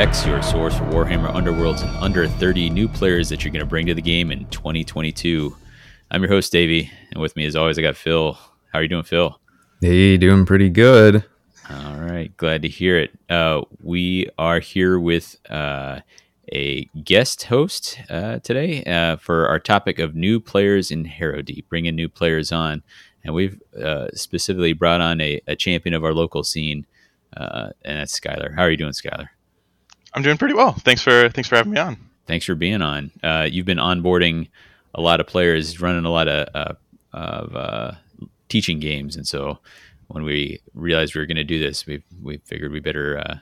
Welcome to What the Hex, your source for Warhammer Underworlds and under 30 new players that you're going to bring to the game in 2022. I'm your host, Davey, and with me, as always, I got Phil. How are you doing, Phil? Hey, doing pretty good. All right, glad to hear it. Uh, we are here with uh, a guest host uh, today uh, for our topic of new players in Harrowdeep, bringing new players on. And we've uh, specifically brought on a, a champion of our local scene, uh, and that's Skyler. How are you doing, Skyler? I'm doing pretty well. Thanks for thanks for having me on. Thanks for being on. Uh, you've been onboarding a lot of players, running a lot of uh, of uh, teaching games, and so when we realized we were going to do this, we we figured we better uh,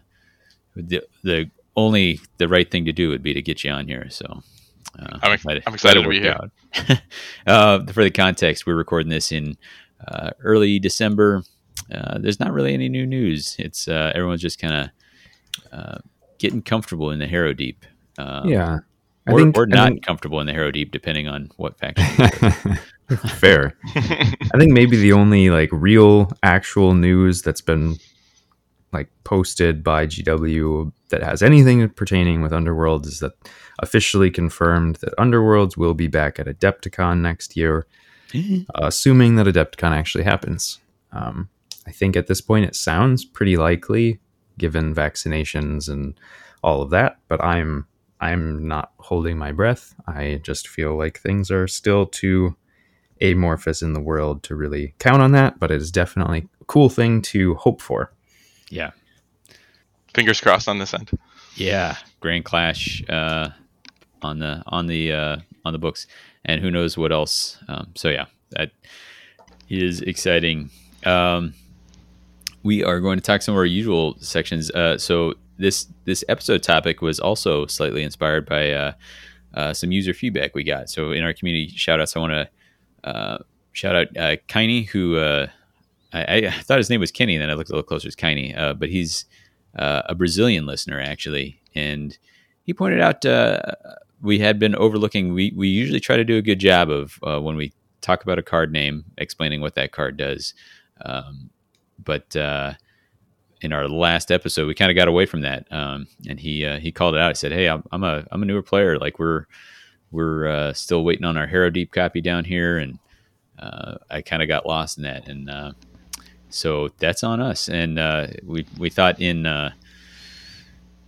the the only the right thing to do would be to get you on here. So. Uh, I'm, excited, I'm excited to be here. uh, for the context, we're recording this in uh, early December. Uh, there's not really any new news. It's uh, everyone's just kind of uh, getting comfortable in the Harrowdeep. Um, yeah, or, think, or not think, comfortable in the Harrowdeep, depending on what faction. Fair. I think maybe the only like real actual news that's been like posted by GW that has anything pertaining with Underworlds is that officially confirmed that Underworlds will be back at Adepticon next year, uh, assuming that Adepticon actually happens. Um, I think at this point it sounds pretty likely given vaccinations and all of that, but I'm I'm not holding my breath. I just feel like things are still too amorphous in the world to really count on that, but it is definitely a cool thing to hope for. Yeah. Fingers crossed on this end. Yeah, Grand Clash uh, on the on the uh, on the books, and who knows what else. Um, so yeah, that is exciting. Um, we are going to talk some of our usual sections. Uh, so this this episode topic was also slightly inspired by uh, uh, some user feedback we got. So in our community shout outs, I want to uh, shout out uh, Kiney, who uh, I, I, thought his name was Kenny, and then I looked a little closer. It's Kiney, uh, but he's uh, a Brazilian listener actually, and he pointed out uh, we had been overlooking. We we usually try to do a good job of uh, when we talk about a card name, explaining what that card does. Um, but uh, in our last episode, we kind of got away from that, um, and he uh, he called it out. He said, "Hey, I'm, I'm a I'm a newer player. Like we're we're uh, still waiting on our Harrowdeep copy down here, and uh, I kind of got lost in that, and uh, so that's on us. And uh, we we thought in uh,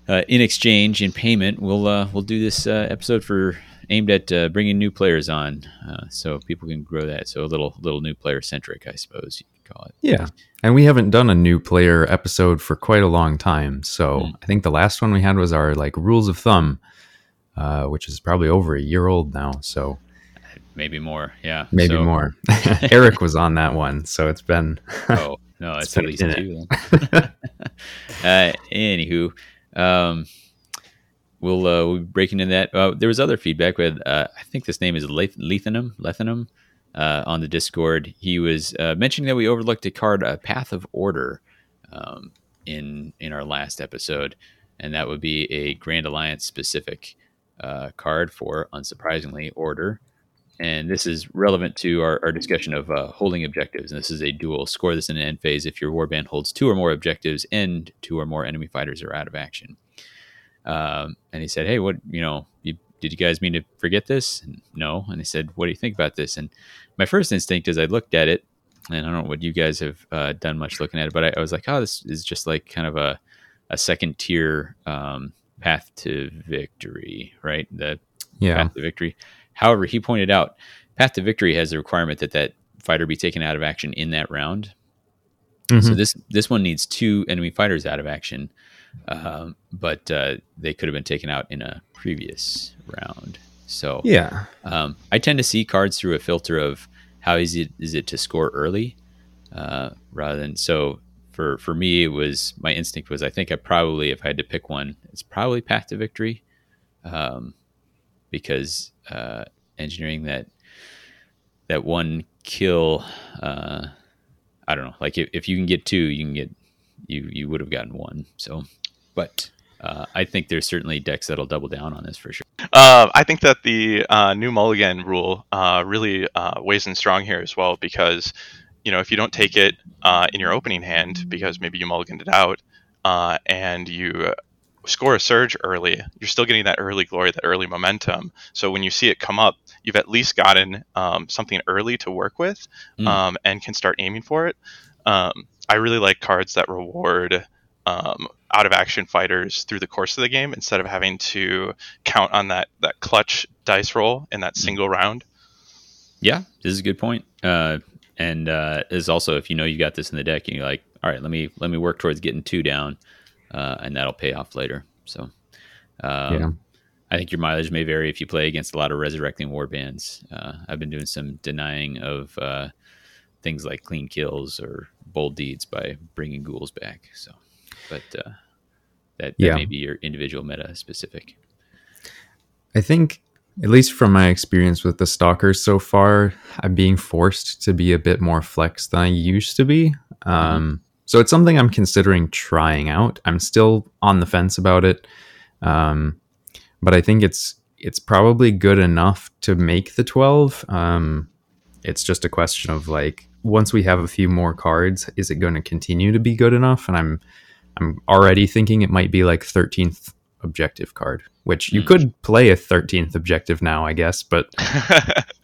in exchange in payment, we'll we'll do this episode for aimed at bringing new players on, so people can grow that. So a little little new player centric, I suppose you could call it. Yeah. And we haven't done a new player episode for quite a long time. So mm. I think the last one we had was our like rules of thumb uh, which is probably over a year old now. So maybe more. Yeah, maybe so. more. Eric was on that one, so it's been. oh no, it's, it's at least two. uh, anywho, um, we'll uh, we'll be breaking into that. Uh, there was other feedback. with uh, I think this name is Lethanum. Lethanum. Uh, on the Discord, he was uh, mentioning that we overlooked a card, a Path of Order, um, in in our last episode, and that would be a Grand Alliance specific uh, card for, unsurprisingly, order. And this is relevant to our, our discussion of holding objectives. And this is a duel. Score this in an end phase if your warband holds two or more objectives and two or more enemy fighters are out of action. Um, and he said, Hey, what, you know, you, did you guys mean to forget this? And, no. And he said, What do you think about this? And my first instinct is I looked at it, and I don't know what you guys have uh, done much looking at it, but I, I, was like, Oh, this is just like kind of a, a second tier um, path to victory, right? The yeah. path to victory. However, he pointed out path to victory has the requirement that that fighter be taken out of action in that round. Mm-hmm. So this this one needs two enemy fighters out of action, um, but uh, they could have been taken out in a previous round. So yeah, um, I tend to see cards through a filter of how easy is it to score early, uh, rather than so for for me, it was my instinct was I think I probably if I had to pick one, it's probably Path to Victory, um, because uh, engineering that that one kill, uh, I don't know, like if, if you can get two, you can get you you would have gotten one. So, but uh, I think there's certainly decks that'll double down on this for sure. Uh, I think that the uh, new mulligan rule uh, really uh, weighs in strong here as well because you know, if you don't take it uh, in your opening hand because maybe you mulliganed it out, uh, and you score a surge early, you're still getting that early glory, that early momentum. So when you see it come up, you've at least gotten um, something early to work with Mm. um, and can start aiming for it. Um, I really like cards that reward um, out of action fighters through the course of the game instead of having to count on that, that clutch dice roll in that single round. Yeah, this is a good point. Uh, and uh, is also if you know you got this in the deck and you're like, all right, let me let me work towards getting two down, uh, and that'll pay off later. So, um, Yeah. I think your mileage may vary if you play against a lot of resurrecting warbands. Uh, I've been doing some denying of uh, things like clean kills or bold deeds by bringing ghouls back. So, but uh, that, that Yeah. may be your individual meta specific. I think, at least from my experience with the stalkers so far, I'm being forced to be a bit more flex than I used to be. Um, so it's something I'm considering trying out. I'm still on the fence about it, um, but I think it's it's probably good enough to make the 12. Um, it's just a question of like once we have a few more cards, is it going to continue to be good enough? And I'm I'm already thinking it might be like 13th objective card, which you Mm. could play a 13th objective now, I guess, but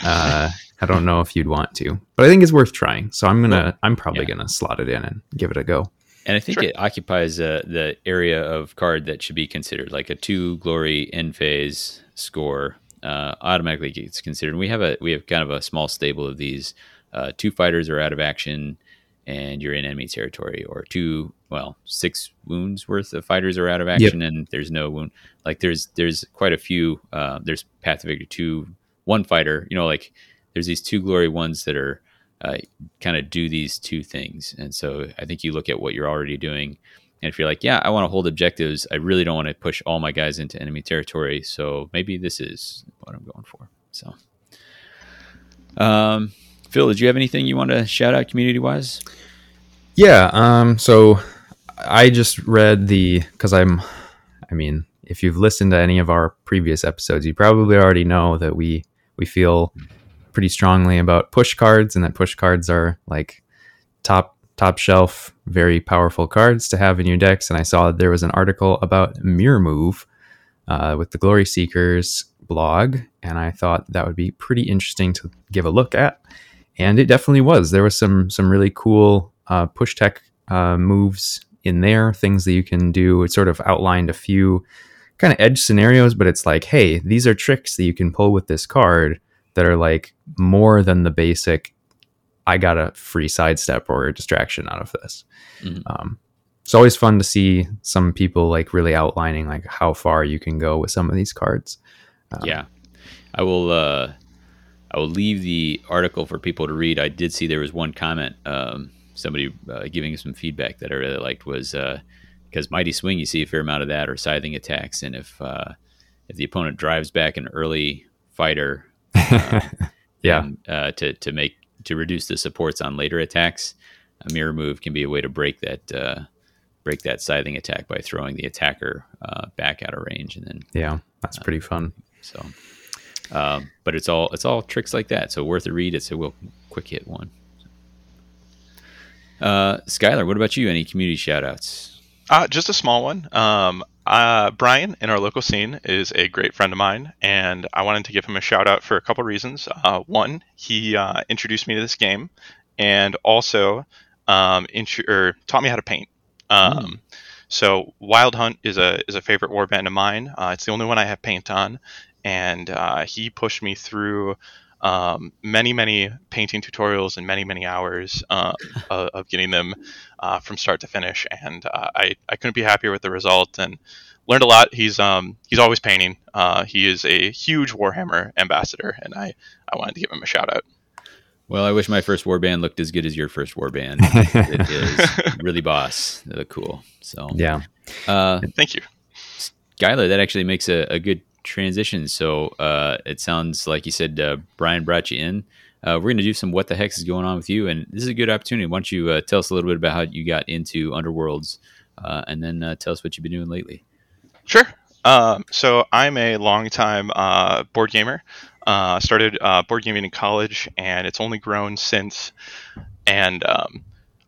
uh, I don't know if you'd want to. But I think it's worth trying. So I'm gonna, I'm probably yeah. gonna slot it in and give it a go. And I think Sure. it occupies uh, the area of card that should be considered, like a two glory end phase score. Uh, automatically gets considered. We have a we have kind of a small stable of these. Uh, two fighters are out of action, and you're in enemy territory, or two well six wounds worth of fighters are out of action, and there's no wound. Like there's there's quite a few. Uh, there's Path of Victory two one fighter. You know, like there's these two glory ones that are uh, kind of do these two things. And so I think you look at what you're already doing. And if you're like, yeah, I want to hold objectives, I really don't want to push all my guys into enemy territory. So maybe this is what I'm going for. So, um, Phil, did you have anything you want to shout out community wise? Yeah. Um. So I just read the because I'm. I mean, if you've listened to any of our previous episodes, you probably already know that we we feel pretty strongly about push cards and that push cards are like top top shelf very powerful cards to have in your decks and i saw that there was an article about mirror move uh, with the Gloryseekers blog and i thought that would be pretty interesting to give a look at and it definitely was there was some some really cool uh, push tech uh, moves in there things that you can do it sort of outlined a few kind of edge scenarios but it's like hey these are tricks that you can pull with this card that are like more than the basic i got a free sidestep or a distraction out of this Mhm. um, it's always fun to see some people like really outlining like how far you can go with some of these cards Um, yeah, I will. Uh, I will leave the article for people to read. I did see there was one comment, um, somebody uh, giving some feedback that I really liked was because mighty swing, you see a fair amount of that, or scything attacks, and if uh, if the opponent drives back an early fighter, yeah. and, uh, to to make to reduce the supports on later attacks, a mirror move can be a way to break that uh, break that scything attack by throwing the attacker uh, back out of range, and then yeah that's pretty fun. so, um, but it's all it's all tricks like that. So worth a read. It's a real quick hit one. Uh, Skyler, what about you? Any community shout outs? Uh, just a small one. Um, uh, Brian in our local scene is a great friend of mine, and I wanted to give him a shout out for a couple reasons. Uh, one, he uh, introduced me to this game, and also um, intro- or taught me how to paint. Um, So Wild Hunt is a is a favorite warband of mine. Uh, it's the only one I have paint on, and uh, he pushed me through um, many many painting tutorials and many many hours uh, of, of getting them uh, from start to finish. And uh, I I couldn't be happier with the result and learned a lot. He's um he's always painting. Uh, he is a huge Warhammer ambassador, and I I wanted to give him a shout out. Well, I wish my first warband looked as good as your first warband. it is really boss. They look cool. So, yeah uh, Thank you. Skyler, that actually makes a, a good transition. So uh, it sounds like you said uh, Brian brought you in. Uh, we're going to do some what the heck is going on with you, and this is a good opportunity. Why don't you uh, tell us a little bit about how you got into Underworlds, uh, and then uh, tell us what you've been doing lately. Sure. Um, so I'm a longtime uh, board gamer. Uh, started uh, board gaming in college, and it's only grown since. And um,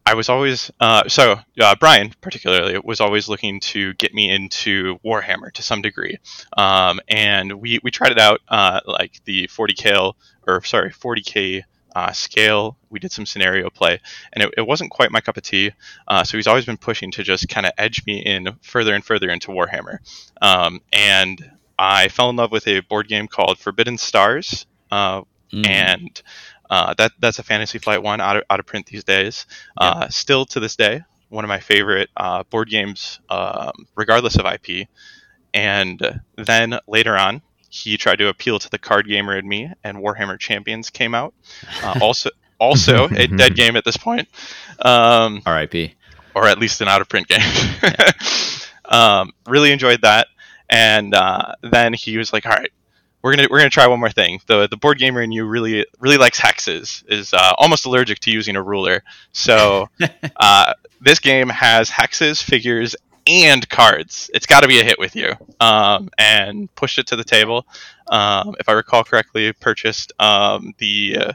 I was always uh, so uh, Brian particularly was always looking to get me into Warhammer to some degree, um, and we we tried it out uh, like the 40k or sorry 40k uh, scale. We did some scenario play, and it, it wasn't quite my cup of tea. Uh, so he's always been pushing to just kind of edge me in further and further into Warhammer. Um, and I fell in love with a board game called Forbidden Stars, uh, mm. and uh, that that's a Fantasy Flight one out of, out of print these days. Yeah. Uh, still to this day, one of my favorite uh, board games, um, regardless of IP. And then later on, he tried to appeal to the card gamer in me, and Warhammer Champions came out. Uh, also, also a dead game at this point. Um, R.I.P. Or at least an out of print game. um, really enjoyed that, and uh, then he was like, "All right, we're gonna we're gonna try one more thing. The the board gamer in you really really likes hexes. Is uh, almost allergic to using a ruler. So uh, this game has hexes, figures, and cards. It's got to be a hit with you. Um, and pushed it to the table. Um, if I recall correctly, purchased um, the uh,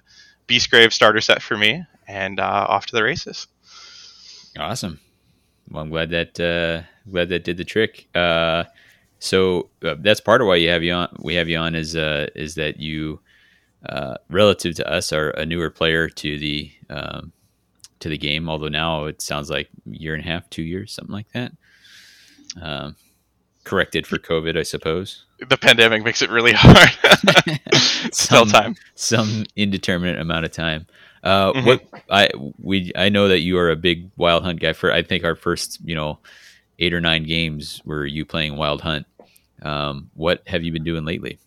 Beastgrave starter set for me, and uh, off to the races. Awesome. Well, I'm glad that uh, glad that did the trick. Uh, so uh, that's part of why you have you on. We have you on is uh, is that you, uh, relative to us, are a newer player to the um, to the game. Although now it sounds like year and a half, two years, something like that. Um, corrected for COVID, I suppose. The pandemic makes it really hard. Still time, some indeterminate amount of time. Uh, mm-hmm. What I we I know that you are a big Wild Hunt guy. For I think our first you know eight or nine games were you playing Wild Hunt. Um, what have you been doing lately?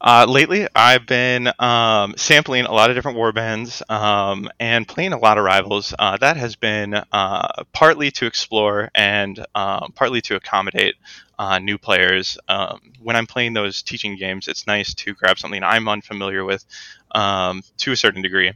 Uh, lately, I've been um, sampling a lot of different warbands um, and playing a lot of rivals. Uh, that has been uh, partly to explore and um, partly to accommodate uh, new players. Um, when I'm playing those teaching games, it's nice to grab something I'm unfamiliar with um, to a certain degree.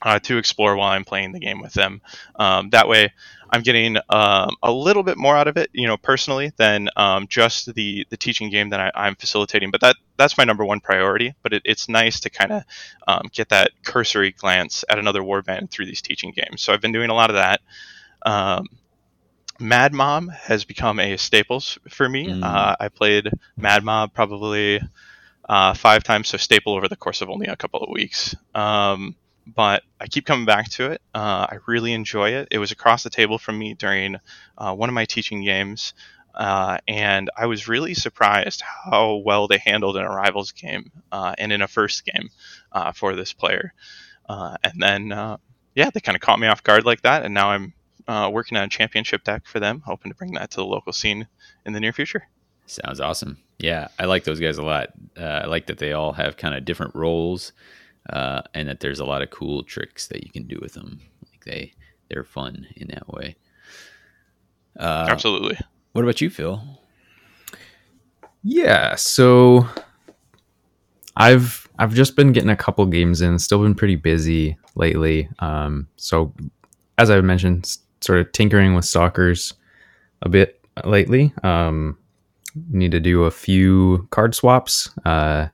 Uh, to explore while I'm playing the game with them. Um, that way, I'm getting um, a little bit more out of it, you know, personally than um, just the the teaching game that I, am facilitating. But that that's my number one priority. But it, it's nice to kind of um, get that cursory glance at another warband through these teaching games. So I've been doing a lot of that. Um, Mad Mob has become a staples for me. Mm. Uh, I played Mad Mob probably uh, five times, so staple over the course of only a couple of weeks. Um, but I keep coming back to it. Uh, I really enjoy it. It was across the table from me during uh, one of my teaching games, uh, and I was really surprised how well they handled an arrivals game uh, and in a first game uh, for this player. Uh, and then, yeah, they kind of caught me off guard like that, and now I'm working on a championship deck for them, hoping to bring that to the local scene in the near future. Sounds awesome. Yeah, I like those guys a lot. I like that they all have kind of different roles uh, and that there's a lot of cool tricks that you can do with them. Like they they're fun in that way. Uh, Absolutely. What about you, Phil? Yeah, so I've I've just been getting a couple games in. Still been pretty busy lately. Um, so as I mentioned, sort of tinkering with stalkers a bit lately. Um, need to do a few card swaps. Uh,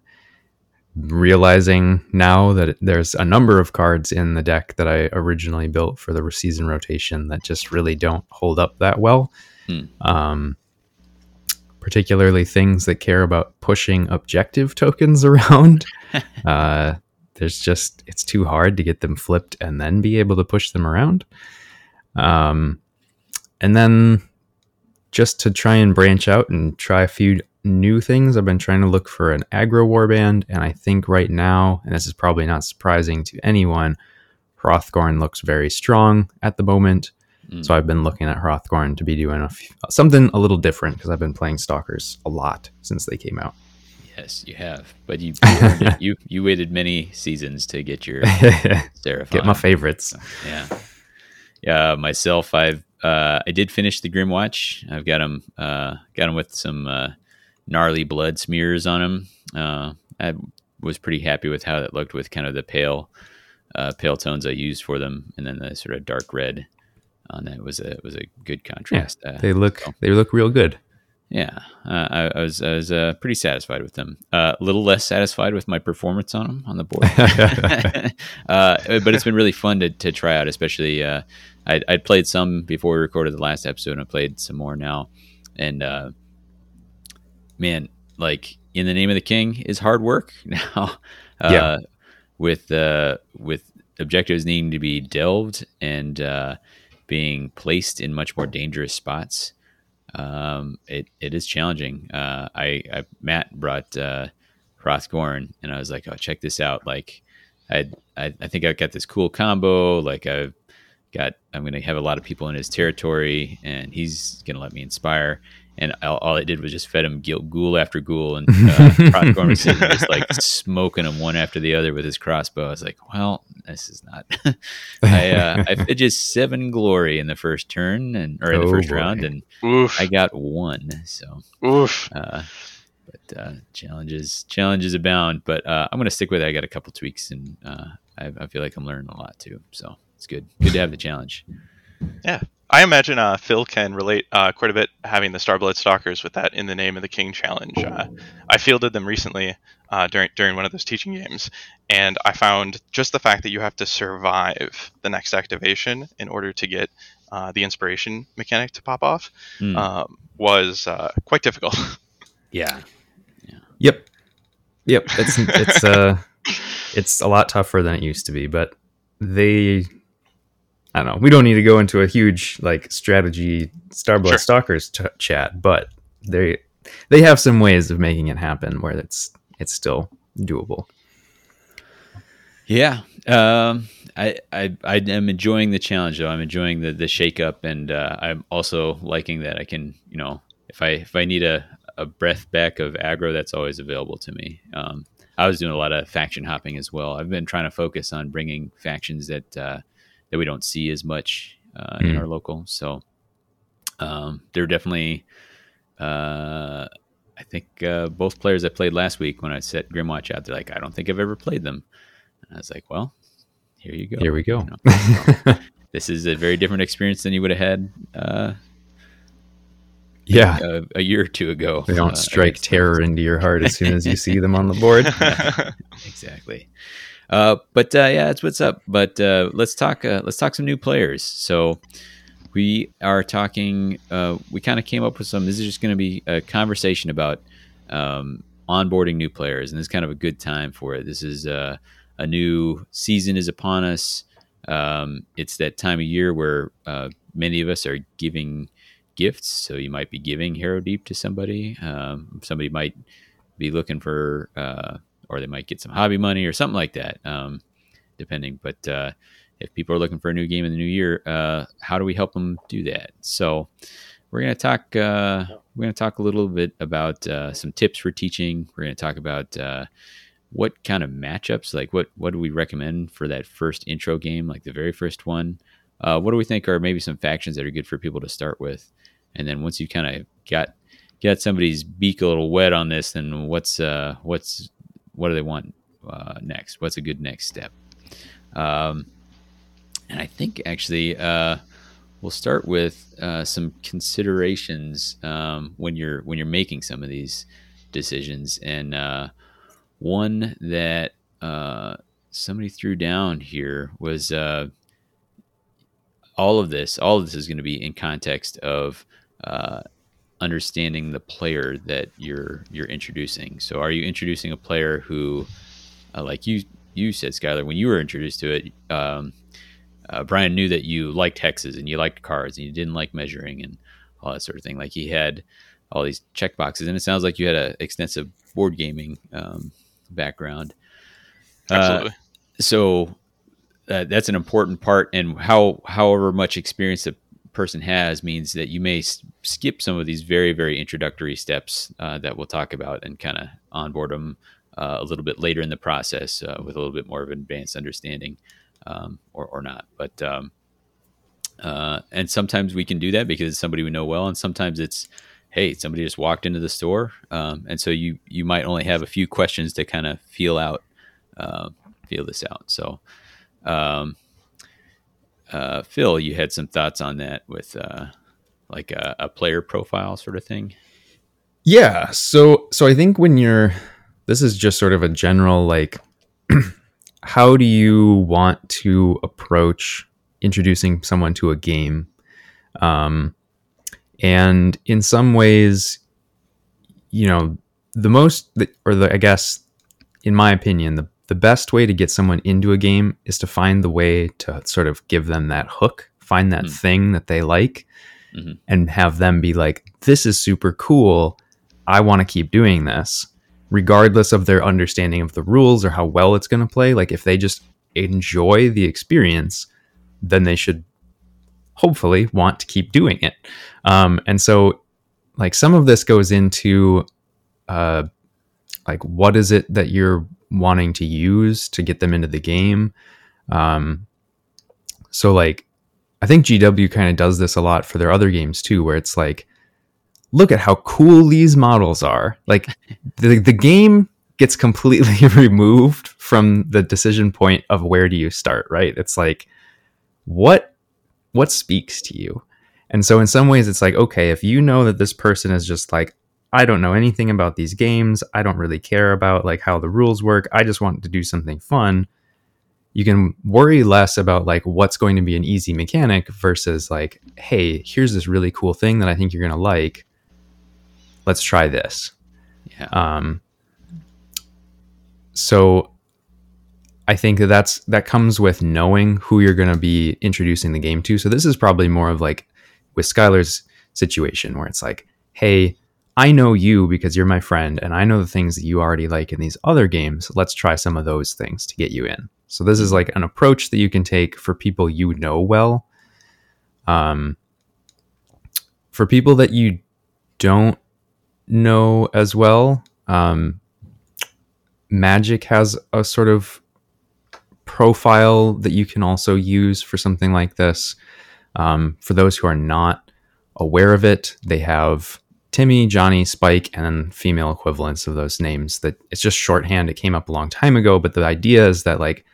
realizing now that there's a number of cards in the deck that I originally built for the season rotation that just really don't hold up that well. Hmm. Um, particularly things that care about pushing objective tokens around. uh, there's just it's too hard to get them flipped and then be able to push them around. Um, and then just to try and branch out and try a few new things. I've been trying to look for an aggro warband, and I think right now, and this is probably not surprising to anyone, Hrothgorn looks very strong at the moment. Mm. So I've been looking at Hrothgorn to be doing a f- something a little different because I've been playing Stalkers a lot since they came out. Yes, you have, but you you, you, you waited many seasons to get your Seraphon. Get my favorites. yeah, yeah. Myself, I've uh, I did finish the Grymwatch. I've got them uh, got them with some uh, gnarly blood smears on him. Uh, I was pretty happy with how that looked with kind of the pale, uh, pale tones I used for them, and then the sort of dark red on that was a was a good contrast. Yeah, they look so. they look real good. yeah, uh, I, I, was I was uh, pretty satisfied with them. Uh, a little less satisfied with my performance on them on the board, uh, but it's been really fun to, to try out. Especially, uh, I I played some before we recorded the last episode, and I played some more now. And uh, man, like in the name of the king is hard work now. yeah. With with objectives needing to be delved and uh, being placed in much more dangerous spots um, it it is challenging. Uh, I, I, Matt brought uh, Hrothgorn, and I was like, oh, check this out. Like, I, I I think I've got this cool combo. Like, I've got I'm gonna have a lot of people in his territory, and he's gonna let me inspire and all, all, I did was just fed him ghoul after ghoul, and uh, was just like smoking them one after the other with his crossbow. I was like, "Well, this is not." I uh, I fed just seven glory in the first turn and or in oh, the first boy. round, and Oof. I got one. So, Oof. Uh, but uh, challenges challenges abound. But uh, I'm gonna stick with it. I got a couple tweaks, and uh, I, I feel like I'm learning a lot too. So it's good. Good to have the challenge. Yeah, I imagine uh, Phil can relate uh, quite a bit having the Starblood Stalkers with that in the name of the King challenge. Uh, I fielded them recently uh, during during one of those teaching games, and I found just the fact that you have to survive the next activation in order to get uh, the inspiration mechanic to pop off mm. um, was uh, quite difficult. yeah. yeah. Yep. Yep. It's it's uh it's a lot tougher than it used to be, but they I don't know. We don't need to go into a huge like strategy Starblood sure. Stalkers t- chat, but they they have some ways of making it happen where it's it's still doable. Yeah, um, I, I I am enjoying the challenge though. I'm enjoying the the shake up, and uh, I'm also liking that I can you know if I if I need a a breath back of aggro, that's always available to me. Um, I was doing a lot of faction hopping as well. I've been trying to focus on bringing factions that uh, that we don't see as much uh, mm. in our local. So um, they're definitely. Uh, I think uh, both players I played last week when I set Grymwatch out, they're like, I don't think I've ever played them. And I was like, well, here you go. Here we go. You know, this is a very different experience than you would have had. Uh, yeah, a, a, year or two ago. They don't uh, strike terror into your heart as soon as you see them on the board. exactly. Uh, but uh, yeah, that's what's up. But uh, let's talk. Uh, let's talk some new players. So we are talking. Uh, we kind of came up with some. This is just going to be a conversation about um, onboarding new players, and this is kind of a good time for it. This is uh, a new season is upon us. Um, it's that time of year where many of us are giving gifts. So you might be giving Hero Harrowdeep to somebody. Um, somebody might be looking for or they might get some hobby money or something like that, um, depending. But uh, if people are looking for a new game in the new year, uh, how do we help them do that? So we're going to talk. Uh, we're to talk a little bit about uh, some tips for teaching. We're going to talk about uh, what kind of matchups, like what what do we recommend for that first intro game, like the very first one. Uh, what do we think are maybe some factions that are good for people to start with? And then once you've kind of got got somebody's beak a little wet on this, then what's uh, what's what do they want uh, next? What's a good next step? Um, and I think actually uh, we'll start with uh, some considerations um, when you're when you're making some of these decisions. And uh, one that uh, somebody threw down here was uh, all of this. All of this is going to be in context of understanding the player that you're you're introducing. So, are you introducing a player who, uh, like you you said, Skyler, when you were introduced to it, um, uh, Brian knew that you liked hexes and you liked cards and you didn't like measuring and all that sort of thing. Like he had all these check boxes, and it sounds like you had an extensive board gaming um, background. Uh, Absolutely. Uh, so. that's an important part, and how however much experience a person has means that you may s- skip some of these very very introductory steps uh, that we'll talk about and kind of onboard them uh, a little bit later in the process uh, with a little bit more of an advanced understanding um, or, or not. But um, uh, and sometimes we can do that because it's somebody we know well and sometimes it's hey somebody just walked into the store um, and so you you might only have a few questions to kind of feel out uh, feel this out. So um, uh, Phil, you had some thoughts on that with uh, like a, a, player profile sort of thing. Yeah. So so I think when you're this is just sort of a general like how do you want to approach introducing someone to a game? Um and in some ways you know the most or the I guess in my opinion the the best way to get someone into a game is to find the way to sort of give them that hook, find that mm-hmm. thing that they like mm-hmm. and have them be like this is super cool I want to keep doing this, regardless of their understanding of the rules or how well it's going to play. Like, if they just enjoy the experience, then they should hopefully want to keep doing it. Um, and so, like, some of this goes into, uh, like, what is it that you're wanting to use to get them into the game? Um, so, like, I think GW kind of does this a lot for their other games too, where it's like, look at how cool these models are. Like the, the game gets completely removed from the decision point of where do you start, right? It's like what what speaks to you? And so in some ways it's like okay, if you know that this person is just like I don't know anything about these games, I don't really care about like how the rules work. I just want to do something fun. You can worry less about like what's going to be an easy mechanic versus like hey, here's this really cool thing that I think you're going to like let's try this. Yeah. Um, so I think that that's that comes with knowing who you're going to be introducing the game to. So this is probably more of like with Skyler's situation where it's like, hey, I know you because you're my friend, and I know the things that you already like in these other games. Let's try some of those things to get you in. So this is like an approach that you can take for people you know well. Um, for people that you don't know as well. Um, Magic has a sort of profile that you can also use for something like this. Um, for those who are not aware of it, they have Timmy, Johnny, Spike, and female equivalents of those names. That it's just shorthand. It came up a long time ago, but the idea is that like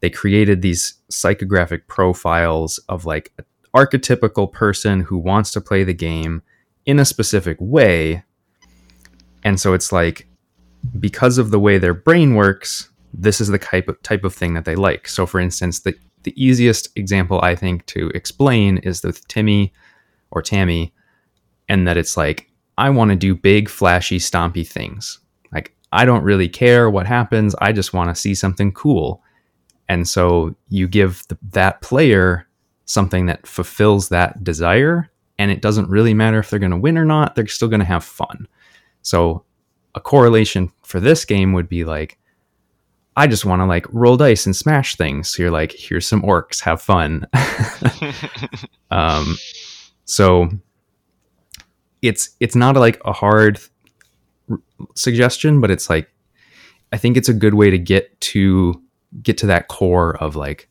they created these psychographic profiles of like an archetypical person who wants to play the game in a specific way and so it's like because of the way their brain works, this is the type of type of thing that they like. So for instance, the the easiest example I think to explain is with Timmy or Tammy, and that it's like, I want to do big, flashy, stompy things. Like, I don't really care what happens. I just want to see something cool. And so you give the, that player something that fulfills that desire. And it doesn't really matter if they're going to win or not, they're still going to have fun. So a correlation for this game would be like, I just want to like roll dice and smash things. So you're like, here's some orcs, have fun. um, so it's it's not like a hard r- suggestion, but it's like I think it's a good way to get to get to that core of like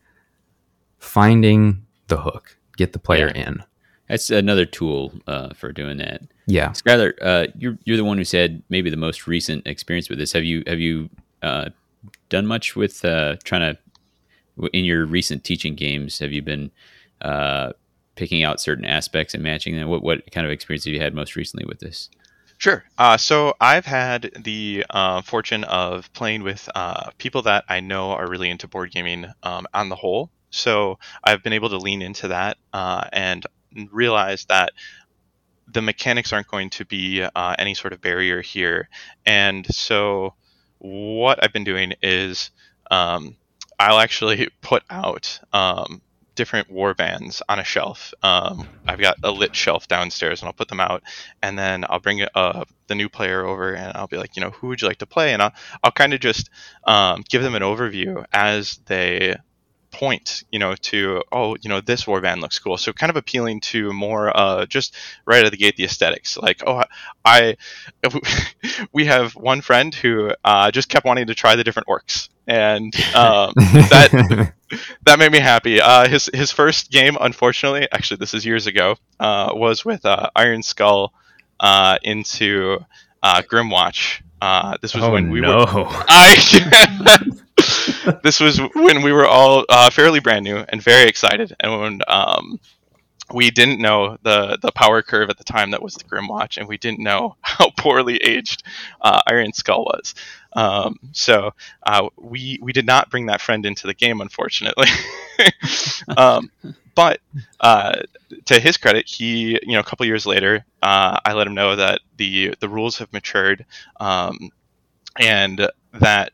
finding the hook, get the player yeah. in. That's another tool uh, for doing that. Yeah, Skyler, uh, you're you're the one who said maybe the most recent experience with this. Have you have you uh, done much with uh, trying to in your recent teaching games? Have you been uh, picking out certain aspects and matching them? What what kind of experience have you had most recently with this? Sure. Uh, so I've had the uh, fortune of playing with uh, people that I know are really into board gaming um, on the whole. So I've been able to lean into that uh, and realize that the mechanics aren't going to be uh, any sort of barrier here. And so, what I've been doing is um, I'll actually put out um, different war bands on a shelf. Um, I've got a lit shelf downstairs, and I'll put them out, and then I'll bring uh, the new player over, and I'll be like, you know, who would you like to play? And I'll I'll kind of just um, give them an overview as they point, you know, to oh, you know, this warband looks cool. So kind of appealing to more uh, just right out of the gate the aesthetics. Like oh, I we have one friend who uh, just kept wanting to try the different orcs, and um, that that made me happy. Uh, his his first game, unfortunately, actually this is years ago, uh, was with uh, Ironskull uh, into Grymwatch. This was oh, when we no. were. I this was when we were all uh, fairly brand new and very excited, and when um, we didn't know the the power curve at the time that was the Grymwatch, and we didn't know how poorly aged uh, Ironskull was. Um, so uh, we we did not bring that friend into the game, unfortunately. um, but uh, to his credit, he you know a couple years later, uh, I let him know that the the rules have matured, um, and that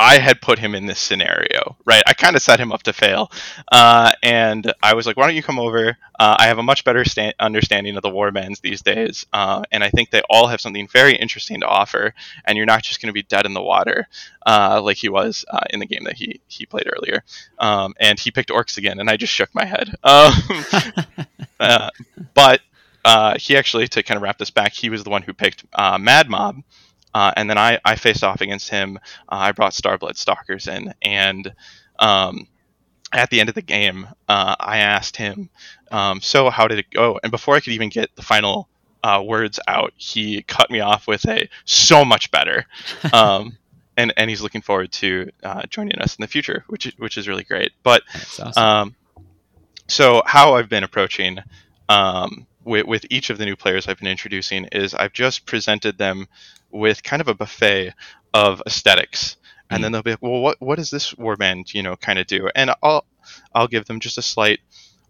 I had put him in this scenario, right? I kind of set him up to fail. Uh, and I was like, why don't you come over? Uh, I have a much better sta- understanding of the warbands these days. Uh, and I think they all have something very interesting to offer. And you're not just going to be dead in the water uh, like he was uh, in the game that he, he played earlier. Um, and he picked orcs again. And I just shook my head. Um, uh, but he actually, to kind of wrap this back, he was the one who picked Mad Mob. Uh, and then I, I faced off against him. Uh, I brought Starblood Stalkers in, and um, at the end of the game, uh, I asked him, um, "So how did it go?" And before I could even get the final uh, words out, he cut me off with a "so much better," um, and and he's looking forward to uh, joining us in the future, which which is really great. But awesome. Um, so how I've been approaching um, with, with each of the new players I've been introducing is I've just presented them with kind of a buffet of aesthetics. And mm. then they'll be like, well, what, what does this warband, you know, kind of do? And I'll, I'll give them just a slight,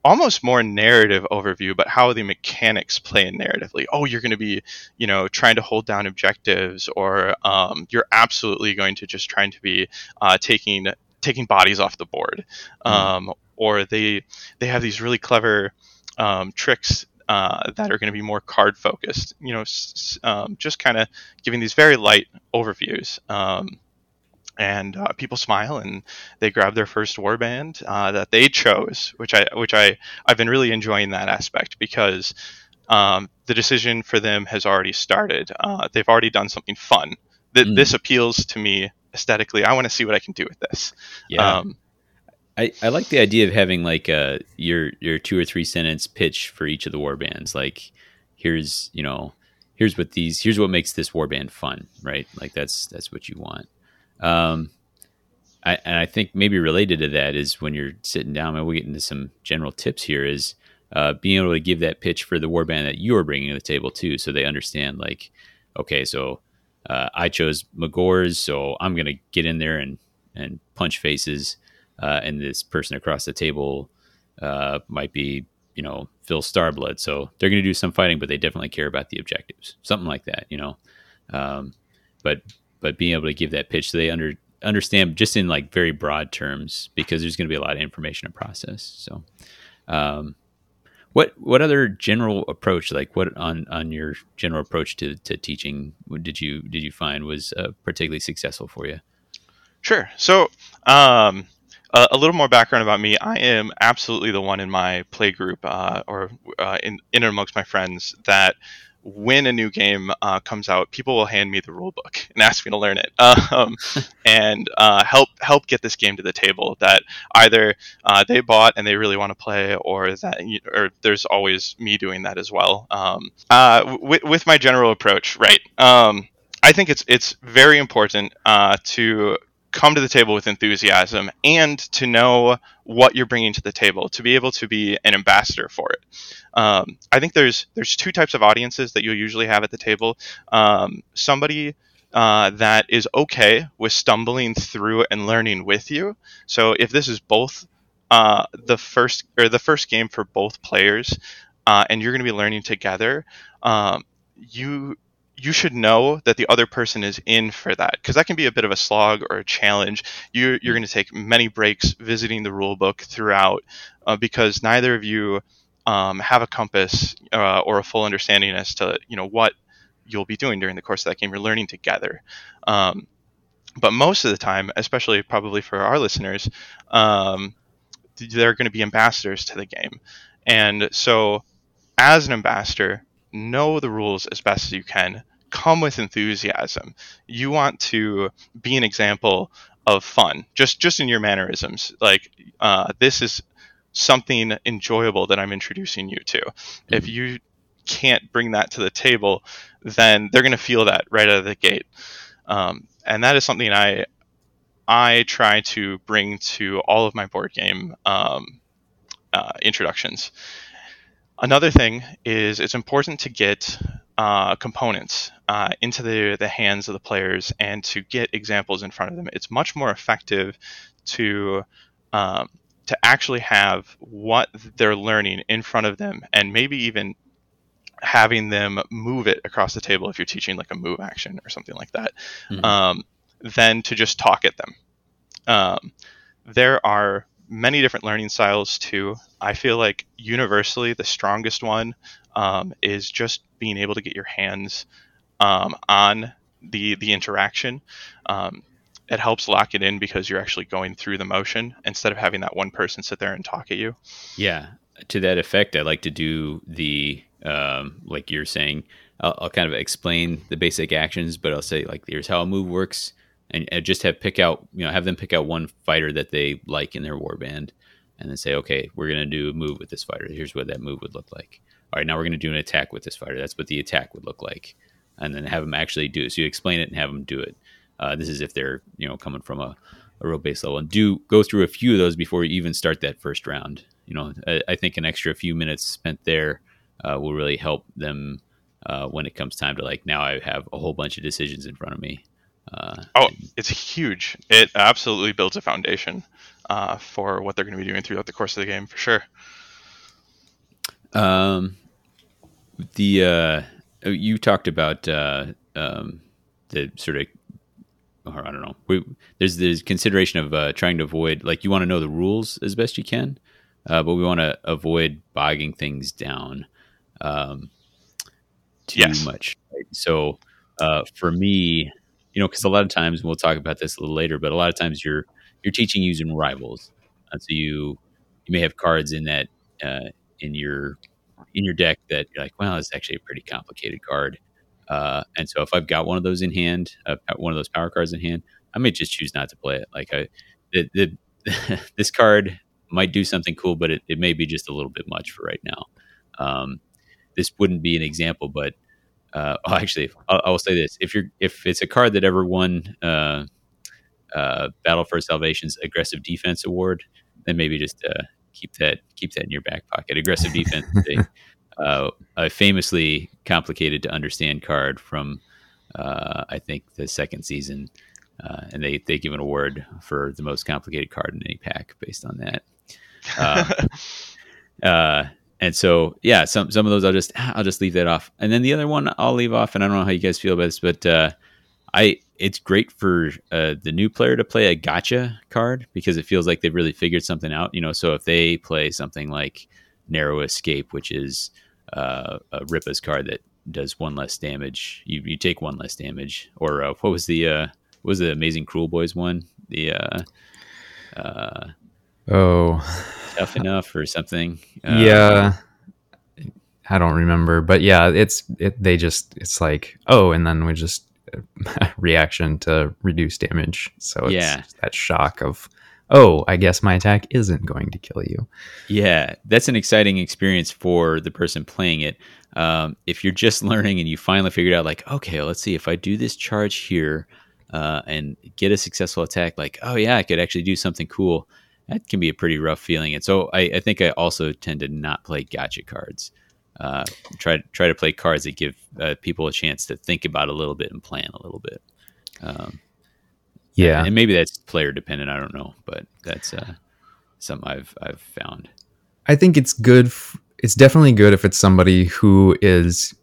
almost more narrative overview, but how the mechanics play in narratively. Oh, you're going to be, you know, trying to hold down objectives, or um, you're absolutely going to just trying to be uh, taking taking bodies off the board, mm. um, or they they have these really clever um, tricks uh, that are going to be more card focused. You know, s- um, just kind of giving these very light overviews. Um, and uh, people smile and they grab their first warband uh, that they chose, which I which I I've been really enjoying that aspect because um, the decision for them has already started. Uh, they've already done something fun. Th- mm. This appeals to me aesthetically. I want to see what I can do with this. Yeah. Um, I, I like the idea of having like a your your two or three sentence pitch for each of the war bands. Like, here's you know, here's what these here's what makes this war band fun, right? Like that's that's what you want. Um, I, and I think maybe related to that is when you're sitting down, and we'll get into some general tips here. Is uh, being able to give that pitch for the war band that you are bringing to the table too, so they understand like, okay, so uh, I chose Magore's, so I'm gonna get in there and and punch faces uh, and this person across the table uh, might be you know Phil Starblood. So they're going to do some fighting, but they definitely care about the objectives, something like that, you know. Um, but but being able to give that pitch, so they under understand just in like very broad terms, because there's going to be a lot of information to process. So. Um, what what other general approach like what on on your general approach to, to teaching did you did you find was uh, particularly successful for you sure so um, uh, a little more background about me. I am absolutely the one in my play group uh, or uh, in, in amongst my friends that when a new game uh, comes out, people will hand me the rule book and ask me to learn it um, and uh, help help get this game to the table that either uh, they bought and they really want to play, or that or there's always me doing that as well. Um, with, with my general approach, right? Um, I think it's it's very important to come to the table with enthusiasm and to know what you're bringing to the table to be able to be an ambassador for it. Um, i think there's there's two types of audiences that you'll usually have at the table. Um, somebody uh, that is okay with stumbling through and learning with you. So if this is both uh, the first or the first game for both players uh, and you're going to be learning together um, you you should know that the other person is in for that because that can be a bit of a slog or a challenge. You're, you're going to take many breaks visiting the rule book throughout uh, because neither of you um, have a compass uh, or a full understanding as to you know what you'll be doing during the course of that game. You're learning together. Um, but most of the time, especially probably for our listeners, um, they're going to be ambassadors to the game. And so, as an ambassador, know the rules as best as you can come with enthusiasm. You want to be an example of fun, just just in your mannerisms. Like uh, this is something enjoyable that I'm introducing you to. Mm-hmm. If you can't bring that to the table, then they're going to feel that right out of the gate. Um, and that is something I I try to bring to all of my board game um, uh, introductions. Another thing is it's important to get uh, components uh, into the, the hands of the players and to get examples in front of them. It's much more effective to um, to actually have what they're learning in front of them and maybe even having them move it across the table if you're teaching like a move action or something like that, mm-hmm. um, than to just talk at them. Um, there are many different learning styles too. I feel like universally the strongest one um, is just being able to get your hands um, on the the interaction. Um, it helps lock it in because you're actually going through the motion instead of having that one person sit there and talk at you. Yeah, to that effect, I like to do the um, like you're saying. I'll, I'll, kind of explain the basic actions, but I'll say like here's how a move works and, and, just have pick out you know have them pick out one fighter that they like in their warband and then say okay we're going to do a move with this fighter. Here's what that move would look like. All right now we're going to do an attack with this fighter. That's what the attack would look like. And then have them actually do it. So you explain it and have them do it. Uh, this is if they're you know coming from a, a real base level. And do go through a few of those before you even start that first round. You know i, I think an extra few minutes spent there uh, will really help them uh, when it comes time to like now i have a whole bunch of decisions in front of me uh, oh, it's huge. It absolutely builds a foundation uh, for what they're going to be doing throughout the course of the game, for sure. Um, the uh, oh, you talked about uh, um, the sort of, or I don't know. We, there's this consideration of uh, trying to avoid, like, you want to know the rules as best you can, uh, but we want to avoid bogging things down um, too yes. much. Right? So, uh, for me, you know, because a lot of times we'll talk about this a little later, but a lot of times you're you're teaching using rivals, and so you you may have cards in that uh, in your in your deck that you're like, well, it's actually a pretty complicated card, uh, and so if I've got one of those in hand, uh, one of those power cards in hand, I may just choose not to play it. Like I, the, the this card might do something cool, but it, it may be just a little bit much for right now. Um, this wouldn't be an example, but uh, oh, actually, I'll, I'll, say this: if you're if it's a card that ever won uh, uh, Battle for Salvation's aggressive defense award, then maybe just uh, keep that keep that in your back pocket. Aggressive defense, a, uh, a famously complicated to understand card from uh, I think the second season, and they they give an award for the most complicated card in any pack based on that. And so yeah, some some of those I'll just I'll just leave that off, and then the other one I'll leave off. And I don't know how you guys feel about this, but uh, I it's great for uh, the new player to play a gotcha card because it feels like they've really figured something out. You know, so if they play something like Narrow Escape, which is uh, a Rippa's card that does one less damage, you, you take one less damage. Or uh, what was the uh, what was the Amazing Kruleboyz one? The uh, uh, oh tough enough or something. Uh, yeah. I don't remember, but yeah, it's it, they just it's like oh, and then we just reaction to reduce damage. So it's yeah. that shock of oh, I guess my attack isn't going to kill you. Yeah, that's an exciting experience for the person playing it. Um, if you're just learning and you finally figured out like okay, let's see if I do this charge here uh, and get a successful attack, like oh yeah, I could actually do something cool that can be a pretty rough feeling. And so I, I think I also tend to not play gotcha cards. Uh, try try to play cards that give uh, people a chance to think about a little bit and plan a little bit. Um, yeah, and, and, maybe that's player dependent. I don't know, but that's uh, something I've I've found. I think it's good. F- it's definitely good if it's somebody who is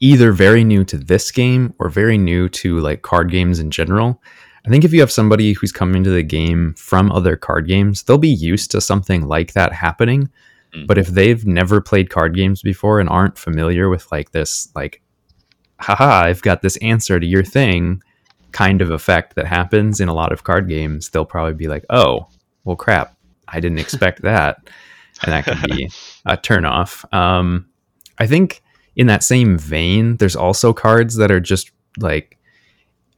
either very new to this game or very new to like card games in general I think if you have somebody who's coming to the game from other card games, they'll be used to something like that happening. Mm-hmm. But if they've never played card games before and aren't familiar with like this, like, haha, I've got this answer to your thing kind of effect that happens in a lot of card games, they'll probably be like, oh, well, crap, I didn't expect that. And that can be a turnoff. Um, I think in that same vein, there's also cards that are just like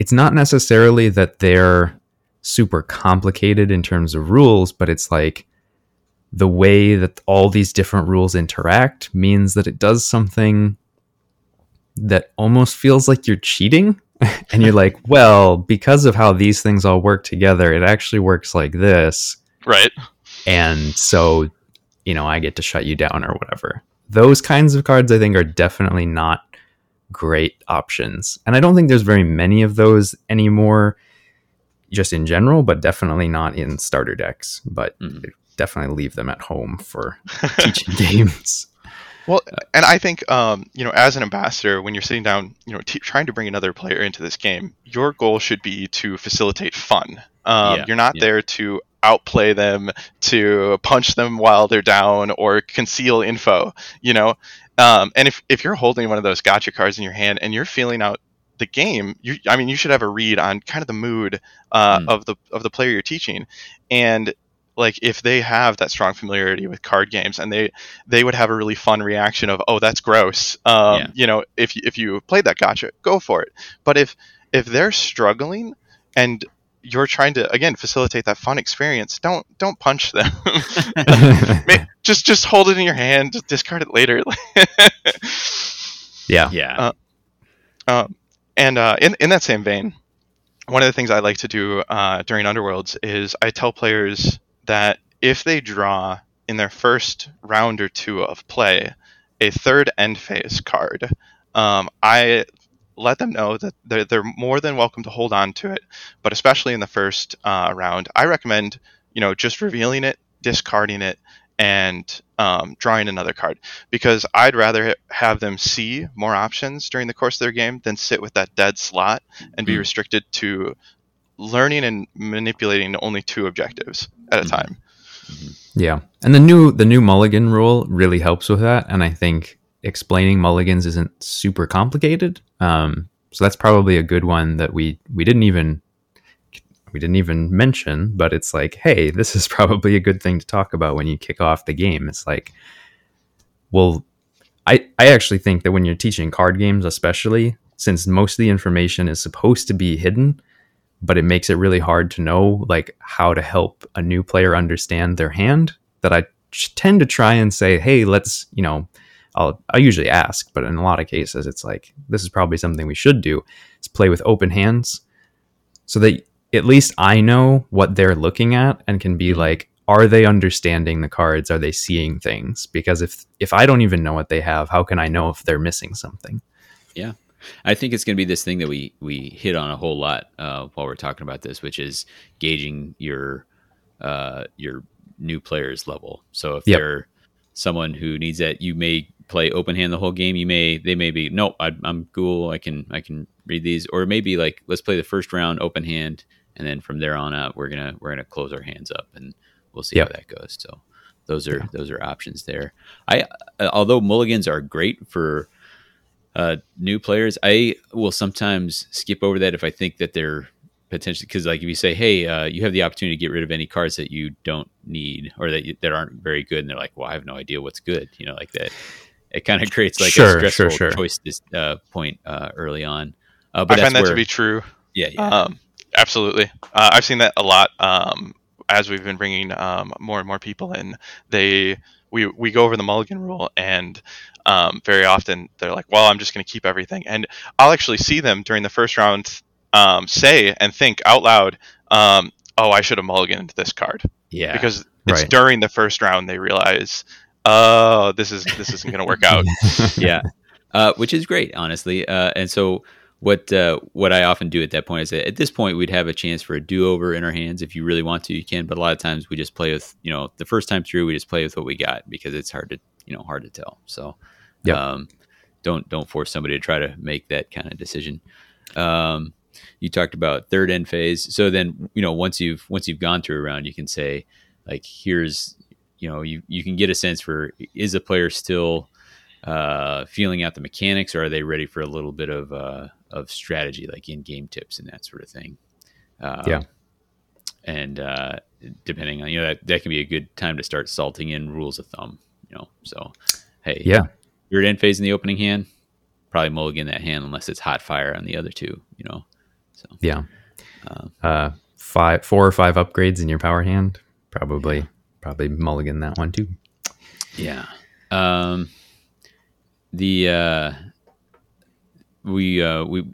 it's not necessarily that they're super complicated in terms of rules, but it's like the way that all these different rules interact means that it does something that almost feels like you're cheating. and you're like, well, because of how these things all work together, it actually works like this. Right. And so, you know, I get to shut you down or whatever. those kinds of cards I think are definitely not great options. And I don't think there's very many of those anymore just in general, but definitely not in starter decks. But Mhm. definitely leave them at home for teaching games. Well, and I think um, you know, as an ambassador, when you're sitting down, you know, t- trying to bring another player into this game, your goal should be to facilitate fun. Um, Yeah, you're not yeah. there to outplay them, to punch them while they're down, or conceal info. You know, um, and if if you're holding one of those gotcha cards in your hand and you're feeling out the game, you, I mean, you should have a read on kind of the mood uh, Mm. of the of the player you're teaching, and like if they have that strong familiarity with card games and they they would have a really fun reaction of oh that's gross um, Yeah. you know if you- if you played that gotcha go for it but if if they're struggling and you're trying to again facilitate that fun experience don't don't punch them just just hold it in your hand just discard it later yeah. Yeah. Uh, Um, and uh, in in that same vein, one of the things I like to do uh, during Underworlds is I tell players that if they draw in their first round or two of play a third end phase card, um, I let them know that they're, they're more than welcome to hold on to it. But especially in the first uh, round, I recommend you know just revealing it, discarding it, and um, drawing another card because I'd rather have them see more options during the course of their game than sit with that dead slot and be Mm. restricted to learning and manipulating only two objectives at a Mhm. time. Yeah. And the new the new mulligan rule really helps with that. And I think explaining mulligans isn't super complicated. Um, so that's probably a good one that we we didn't even we didn't even mention, but it's like, hey, this is probably a good thing to talk about when you kick off the game. It's like, well, I I actually think that when you're teaching card games, especially since most of the information is supposed to be hidden, but it makes it really hard to know like how to help a new player understand their hand that i tend to try and say hey let's you know i'll i usually ask but in a lot of cases it's like this is probably something we should do is play with open hands so that at least i know what they're looking at and can be like are they understanding the cards? Are they seeing things? Because if if i don't even know what they have how can i know if they're missing something? Yeah, I think it's going to be this thing that we we hit on a whole lot uh, while we're talking about this, which is gauging your uh, your new players level. So if Yep. they're someone who needs that, you may play open hand the whole game. You may they may be nope, I, I'm cool. I can I can read these, or maybe like let's play the first round open hand, and then from there on out we're gonna we're gonna close our hands up and we'll see Yep. how that goes. So those are those are options there. I uh, although mulligans are great for uh, new players, I will sometimes skip over that if I think that they're potentially because like if you say, hey, uh, you have the opportunity to get rid of any cards that you don't need or that you, that aren't very good, and they're like, well, I have no idea what's good, you know, like that. It kind of creates like Sure, a stressful sure. choice this uh, point uh, early on. Uh, I but find that that's to be true. yeah, yeah, Um, absolutely. Uh, I've seen that a lot um, as we've been bringing um, more and more people in. They we we go over the mulligan rule, and um, very often they're like, "Well, I'm just going to keep everything," and I'll actually see them during the first round um, say and think out loud, um, "Oh, I should have mulliganed this card," yeah. because it's Right. during the first round they realize, "Oh, this is this isn't going to work out." yeah, uh, which is great, honestly. Uh, and so, what uh, what I often do at that point is that at this point we'd have a chance for a do over in our hands. If you really want to, you can. But a lot of times we just play with you know the first time through we just play with what we got because it's hard to you know hard to tell. So, Yep. um, don't don't force somebody to try to make that kind of decision. Um, you talked about third end phase. So then you know once you've once you've gone through a round, you can say like here's you know you you can get a sense for is a player still uh, feeling out the mechanics, or are they ready for a little bit of uh, of strategy, like in game tips and that sort of thing? Um, Yeah. And uh, depending on you know that that can be a good time to start salting in rules of thumb. You know, so hey, yeah you're at end phase in the opening hand, probably mulligan that hand unless it's hot fire on the other two. You know, so yeah um, uh five four or five upgrades in your power hand probably probably mulligan that one too Yeah. Um, the uh, we uh, we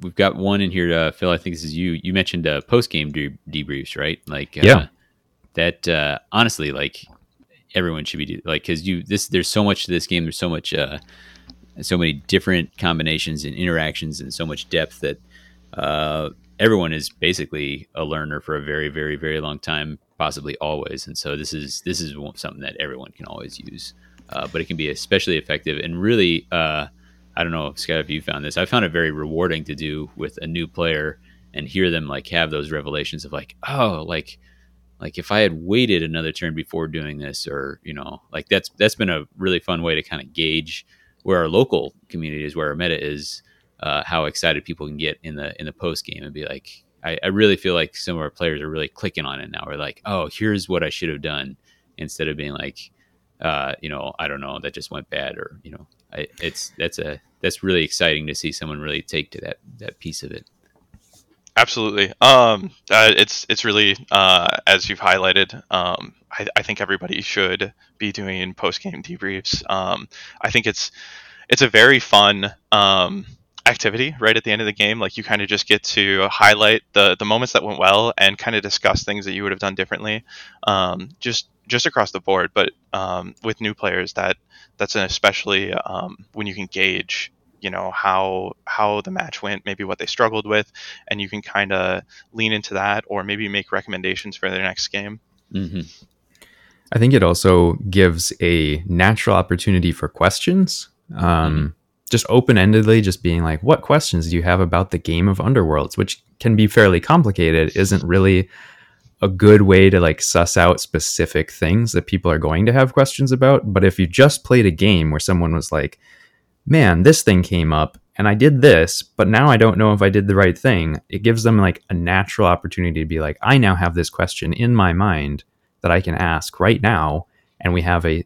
we've got one in here, uh, Phil. I think this is you. You mentioned uh, post game de- debriefs, right? Like, uh, Yeah. That uh, honestly, like, everyone should be do, like because you this there's so much to this game. There's so much uh, so many different combinations and interactions and so much depth that uh, everyone is basically a learner for a very very very long time, possibly always. And so this is this is something that everyone can always use, uh, but it can be especially effective and really. Uh, I don't know, Scott, if you found this. I found it very rewarding to do with a new player and hear them like have those revelations of like, oh, like like if I had waited another turn before doing this, or you know, like that's that's been a really fun way to kind of gauge where our local community is, where our meta is, uh, how excited people can get in the in the post game and be like, I, I, really feel like some of our players are really clicking on it now. We're like, oh, here's what I should have done instead of being like, uh, you know, I don't know, that just went bad, or you know, I, it's that's a that's really exciting to see someone really take to that that piece of it. Absolutely. Um, uh, it's it's really uh, as you've highlighted. Um, I, I, think everybody should be doing post game debriefs. Um, I think it's it's a very fun um, activity right at the end of the game. Like you kind of just get to highlight the the moments that went well and kind of discuss things that you would have done differently. Um, just just across the board, but um, with new players, that that's an especially when you can gauge you know how how the match went maybe what they struggled with and you can kind of lean into that or maybe make recommendations for their next game mm-hmm. i think it also gives a natural opportunity for questions um, just open-endedly just being like what questions do you have about the game of underworlds which can be fairly complicated isn't really a good way to like suss out specific things that people are going to have questions about but if you just played a game where someone was like man, this thing came up and I did this, but now I don't know if I did the right thing. It gives them like a natural opportunity to be like, I now have this question in my mind that I can ask right now. And we have a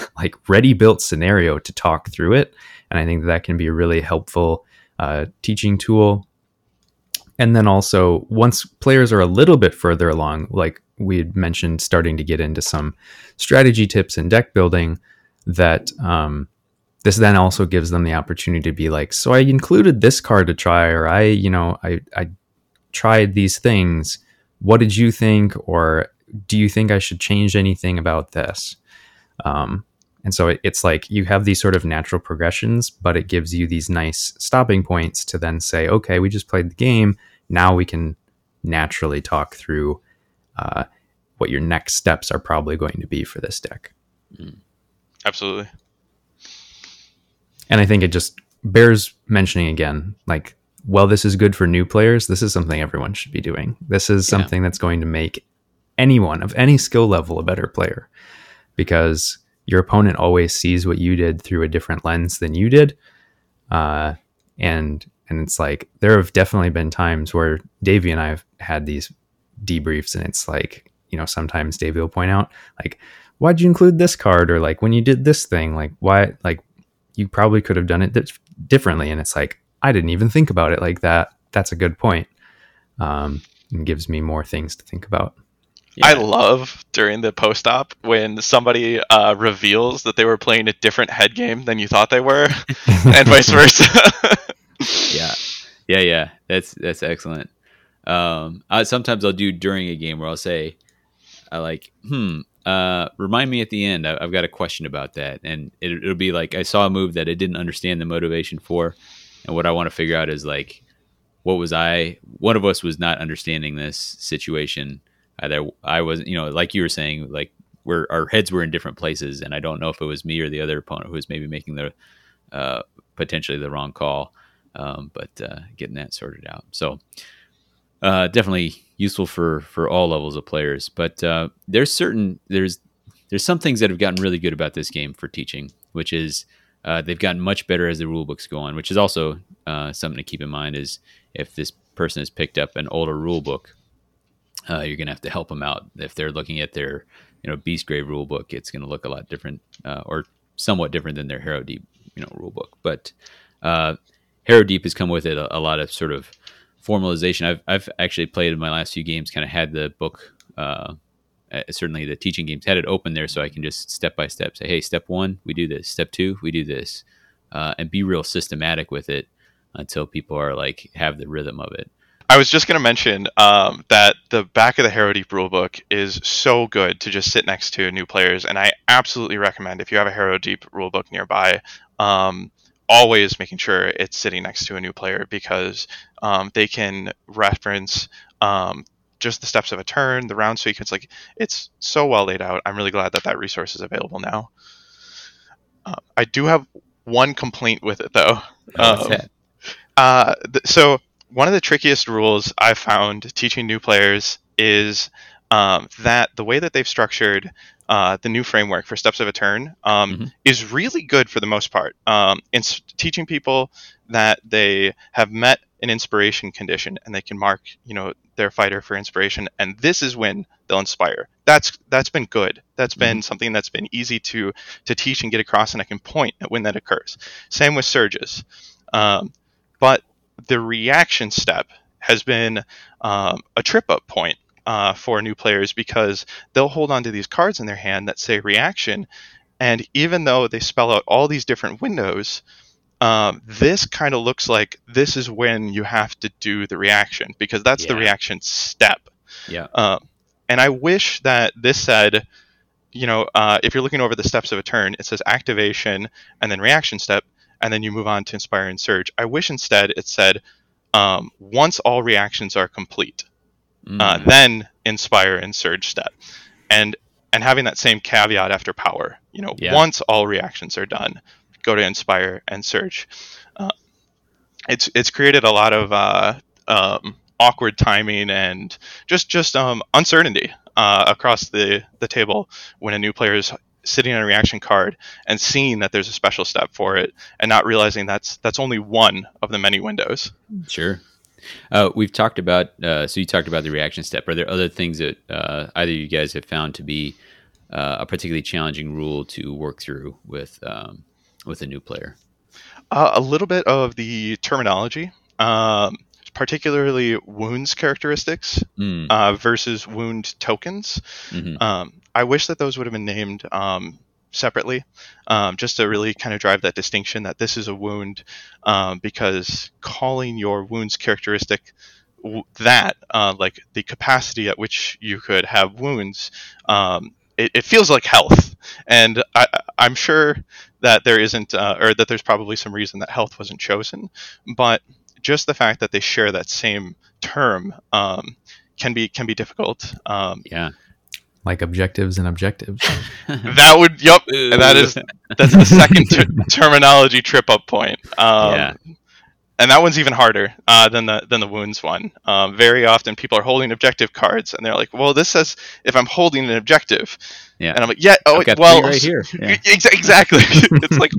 like ready built scenario to talk through it. And I think that, can be a really helpful uh, teaching tool. And then also, once players are a little bit further along, like we had mentioned, starting to get into some strategy tips and deck building, that um, this then also gives them the opportunity to be like, so I included this card to try, or I, you know, I, I tried these things. What did you think? Or do you think I should change anything about this? Um, and so it, it's like you have these sort of natural progressions, but it gives you these nice stopping points to then say, okay, we just played the game. Now we can naturally talk through uh, what your next steps are probably going to be for this deck. Mm. Absolutely and I think it just bears mentioning again, like, well, this is good for new players. This is something everyone should be doing. This is something yeah. that's going to make anyone of any skill level a better player because your opponent always sees what you did through a different lens than you did. Uh, and and it's like there have definitely been times where Davey and I have had these debriefs, and it's like you know sometimes Davey will point out like why'd you include this card or like when you did this thing like why like you probably could have done it di- differently. And it's like, I didn't even think about it like that. That's a good point. Um, and gives me more things to think about. Yeah. I love during the post op when somebody uh, reveals that they were playing a different head game than you thought they were, and vice versa. yeah, yeah, yeah. That's that's excellent. Um, I, sometimes I'll do during a game where I'll say, "I like, hmm, uh, remind me at the end. I, have got a question about that, and it, will be like I saw a move that I didn't understand the motivation for, and what I want to figure out is like, what was I? One of us was not understanding this situation. Either I wasn't, you know, like you were saying, like where our heads were in different places, and I don't know if it was me or the other opponent who was maybe making the uh, potentially the wrong call, um, but uh, getting that sorted out. So uh, definitely useful for for all levels of players. But uh, there's certain there's there's some things that have gotten really good about this game for teaching, which is uh, they've gotten much better as the rule books go on. Which is also uh, something to keep in mind is if this person has picked up an older rule book, uh, you're gonna have to help them out. If they're looking at their you know Beastgrave rule book, it's gonna look a lot different uh, or somewhat different than their Harrowdeep you know rule book. But Harrowdeep has come with it a, a lot of sort of formalization. I've I've actually played in my last few games. Kind of had the book, uh, uh, certainly the teaching games had it open there, so I can just step by step say, hey, step one, we do this. Step two, we do this, uh, and be real systematic with it until people are like have the rhythm of it. I was just going to mention um, that the back of the Harrowdeep rulebook is so good to just sit next to new players, and I absolutely recommend if you have a Harrowdeep rulebook nearby, um, always making sure it's sitting next to a new player because um, they can reference um, just the steps of a turn, the round sequence. Like it's so well laid out. I'm really glad that that resource is available now. Uh, I do have one complaint with it though. Oh, Um, uh, th- so one of the trickiest rules I've found teaching new players is um, that the way that they've structured uh, the new framework for steps of a turn um, Mhm. is really good for the most part. Um, in teaching people that they have met an inspiration condition and they can mark, you know, their fighter for inspiration, and this is when they'll inspire. That's that's been good. That's been something that's been easy to to teach and get across, and I can point at when that occurs. Same with surges. Um, but the reaction step has been um, a trip up point uh, for new players because they'll hold on to these cards in their hand that say reaction, and even though they spell out all these different windows, um, this kind of looks like this is when you have to do the reaction because that's the reaction step. Yeah. Um, and I wish that this said, you know, uh, if you're looking over the steps of a turn, it says activation and then reaction step, and then you move on to inspire and surge. I wish instead it said, um, once all reactions are complete, uh, Mm. then inspire and surge step, and and having that same caveat after power. You know, Yeah. once all reactions are done, go to inspire and surge. Uh, it's it's created a lot of uh, um, awkward timing and just just um, uncertainty uh, across the the table when a new player is sitting on a reaction card and seeing that there's a special step for it and not realizing that's that's only one of the many windows. Sure. Uh, we've talked about. Uh, so you talked about the reaction step. Are there other things that uh, either you guys have found to be uh, a particularly challenging rule to work through with um, with a new player? Uh, a little bit of the terminology, um, particularly wounds characteristics Mm, uh, versus wound tokens. mhm. Um, I wish that those would have been named um, separately, um, just to really kind of drive that distinction that this is a wound, um, because calling your wounds characteristic that, uh, like the capacity at which you could have wounds, um, it, it feels like health. And I, I'm sure that there isn't, uh, or that there's probably some reason that health wasn't chosen, but just the fact that they share that same term um, can be can be difficult. Um, yeah. Like objectives and objectives. that would, yep, and that is that's the second ter- terminology trip up point. Um, Yeah. And that one's even harder uh, than the than the wounds one. Um, very often, people are holding objective cards, and they're like, "Well, this says if I'm holding an objective," Yeah. and I'm like, "Yeah, oh, I've got well, three right here. Yeah. Ex- exactly." it's like,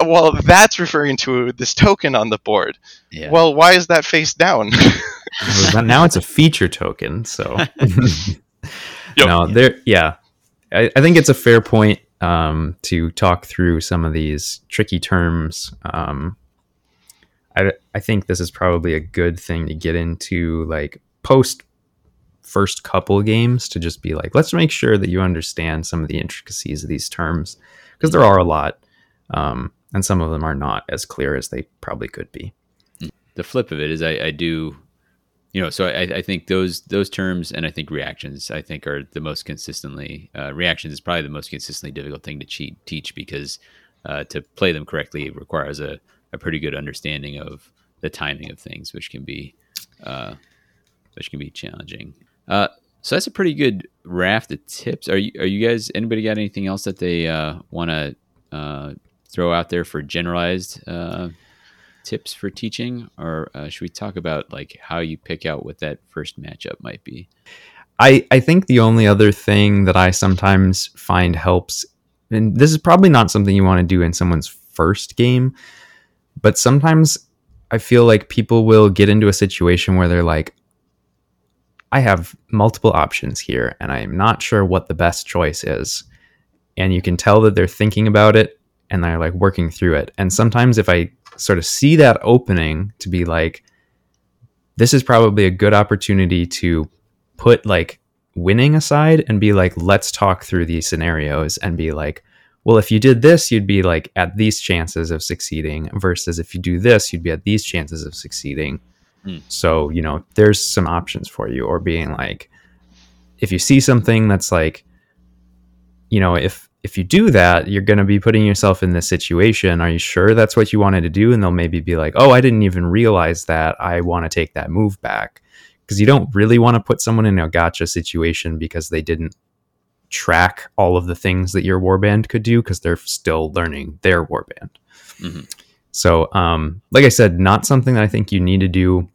well, that's referring to this token on the board. Yeah. Well, why is that face down? Now it's a feature token, so Yep. no, there. Yeah, I, I think it's a fair point um, to talk through some of these tricky terms. Um, I I think this is probably a good thing to get into, like post first couple games, to just be like, let's make sure that you understand some of the intricacies of these terms because there are a lot, um, and some of them are not as clear as they probably could be. the flip of it is I, I do you know so I, I think those those terms and I think reactions I think are the most consistently uh, reactions is probably the most consistently difficult thing to cheat, teach because uh, to play them correctly requires a, a pretty good understanding of the timing of things which can be uh, which can be challenging. Uh, so that's a pretty good raft of tips. Are you are you guys anybody got anything else that they uh, want to uh, throw out there for generalized tips for teaching, or uh, should we talk about like how you pick out what that first matchup might be? I, I think the only other thing that I sometimes find helps, and this is probably not something you want to do in someone's first game, but sometimes I feel like people will get into a situation where they're like, I have multiple options here, and I'm not sure what the best choice is. And you can tell that they're thinking about it and they're like working through it. And sometimes if I sort of see that opening to be like, this is probably a good opportunity to put like winning aside and be like, let's talk through these scenarios and be like, well, if you did this, you'd be like at these chances of succeeding, versus if you do this, you'd be at these chances of succeeding. Hmm. So, you know, there's some options for you, or being like, if you see something that's like, you know, if if you do that, you're going to be putting yourself in this situation. Are you sure that's what you wanted to do? And they'll maybe be like, oh, I didn't even realize that. I want to take that move back. Because you don't really want to put someone in a gotcha situation because they didn't track all of the things that your warband could do because they're still learning their warband. hmm So, um, like I said, not something that I think you need to do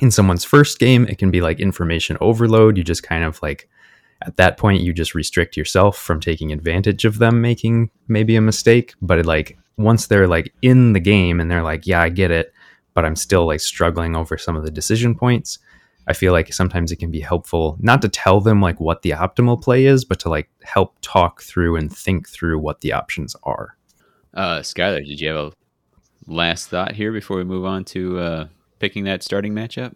in someone's first game. It can be like information overload. You just kind of like, at that point, you just restrict yourself from taking advantage of them making maybe a mistake. But it, like, once they're like in the game and they're like, yeah, I get it, but I'm still like struggling over some of the decision points. I feel like sometimes it can be helpful not to tell them like what the optimal play is, but to like help talk through and think through what the options are. Uh, Skyler, did you have a last thought here before we move on to uh, picking that starting matchup?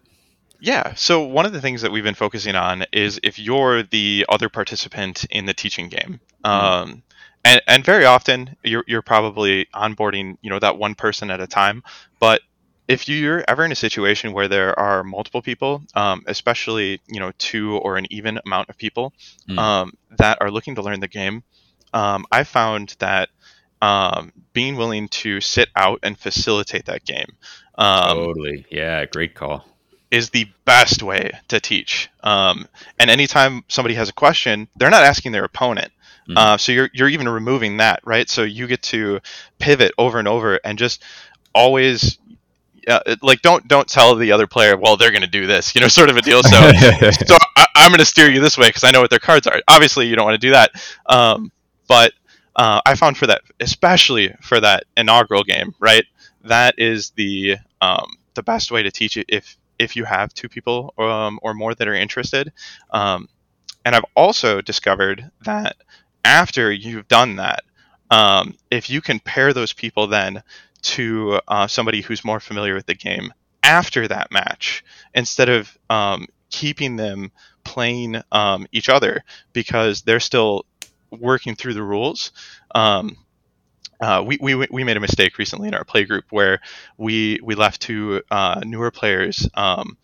Yeah. So one of the things that we've been focusing on is if you're the other participant in the teaching game, um, and and very often you're you're probably onboarding you know that one person at a time, but if you're ever in a situation where there are multiple people, um, especially you know two or an even amount of people Mm. um, that are looking to learn the game, um, I found that um, being willing to sit out and facilitate that game um, totally. Yeah, great call. Is the best way to teach. Um, and anytime somebody has a question, they're not asking their opponent. Mhm. Uh, so you're you're even removing that, right? So you get to pivot over and over and just always. Uh, like don't don't tell the other player well they're going to do this you know sort of a deal so so I, I'm going to steer you this way because I know what their cards are. Obviously, you don't want to do that, um, but uh, I found for that, especially for that inaugural game, right? That is the um, the best way to teach it if if you have two people um, or more that are interested. Um, and I've also discovered that after you've done that, um, if you can pair those people then to uh, somebody who's more familiar with the game after that match, instead of um, keeping them playing um, each other because they're still working through the rules. Um, uh, we, we, we made a mistake recently in our play group where we, we left two uh, newer players um,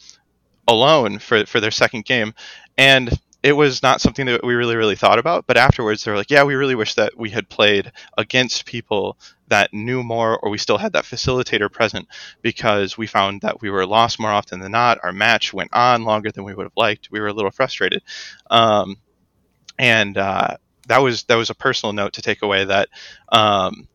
alone for, for their second game. And it was not something that we really, really thought about. But afterwards, they were like, yeah, we really wish that we had played against people that knew more or we still had that facilitator present because we found that we were lost more often than not. Our match went on longer than we would have liked. We were a little frustrated. Um, and uh, that was that was a personal note to take away that um,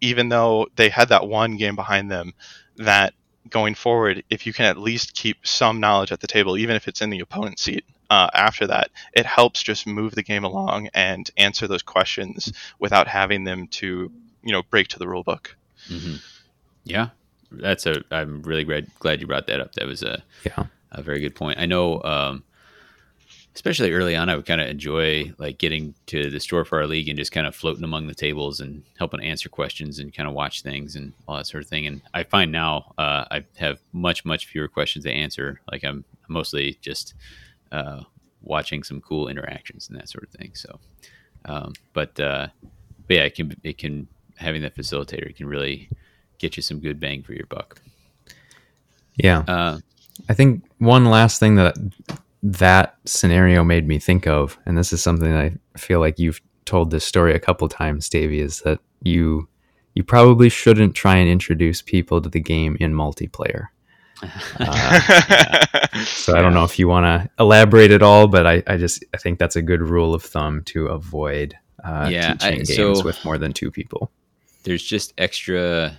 even though they had that one game behind them, that going forward, if you can at least keep some knowledge at the table, even if it's in the opponent's seat, uh, after that, it helps just move the game along and answer those questions without having them to, you know, break to the rule book. hmm Yeah, that's a. I'm really glad glad you brought that up. That was a Yeah. a very good point. I know, um, especially early on, I would kind of enjoy like getting to the store for our league and just kind of floating among the tables and helping answer questions and kind of watch things and all that sort of thing. And I find now uh, I have much much fewer questions to answer. Like I'm mostly just uh, watching some cool interactions and that sort of thing. So, um, but, uh, but yeah, it can it can having that facilitator can really get you some good bang for your buck. Yeah. Uh, I think one last thing that that scenario made me think of, and this is something I feel like you've told this story a couple times, Davey, is that you you probably shouldn't try and introduce people to the game in multiplayer. So I don't know if you want to elaborate at all, but I, I just I think that's a good rule of thumb to avoid uh, Yeah, I- teaching games so- with more than two people. there's just extra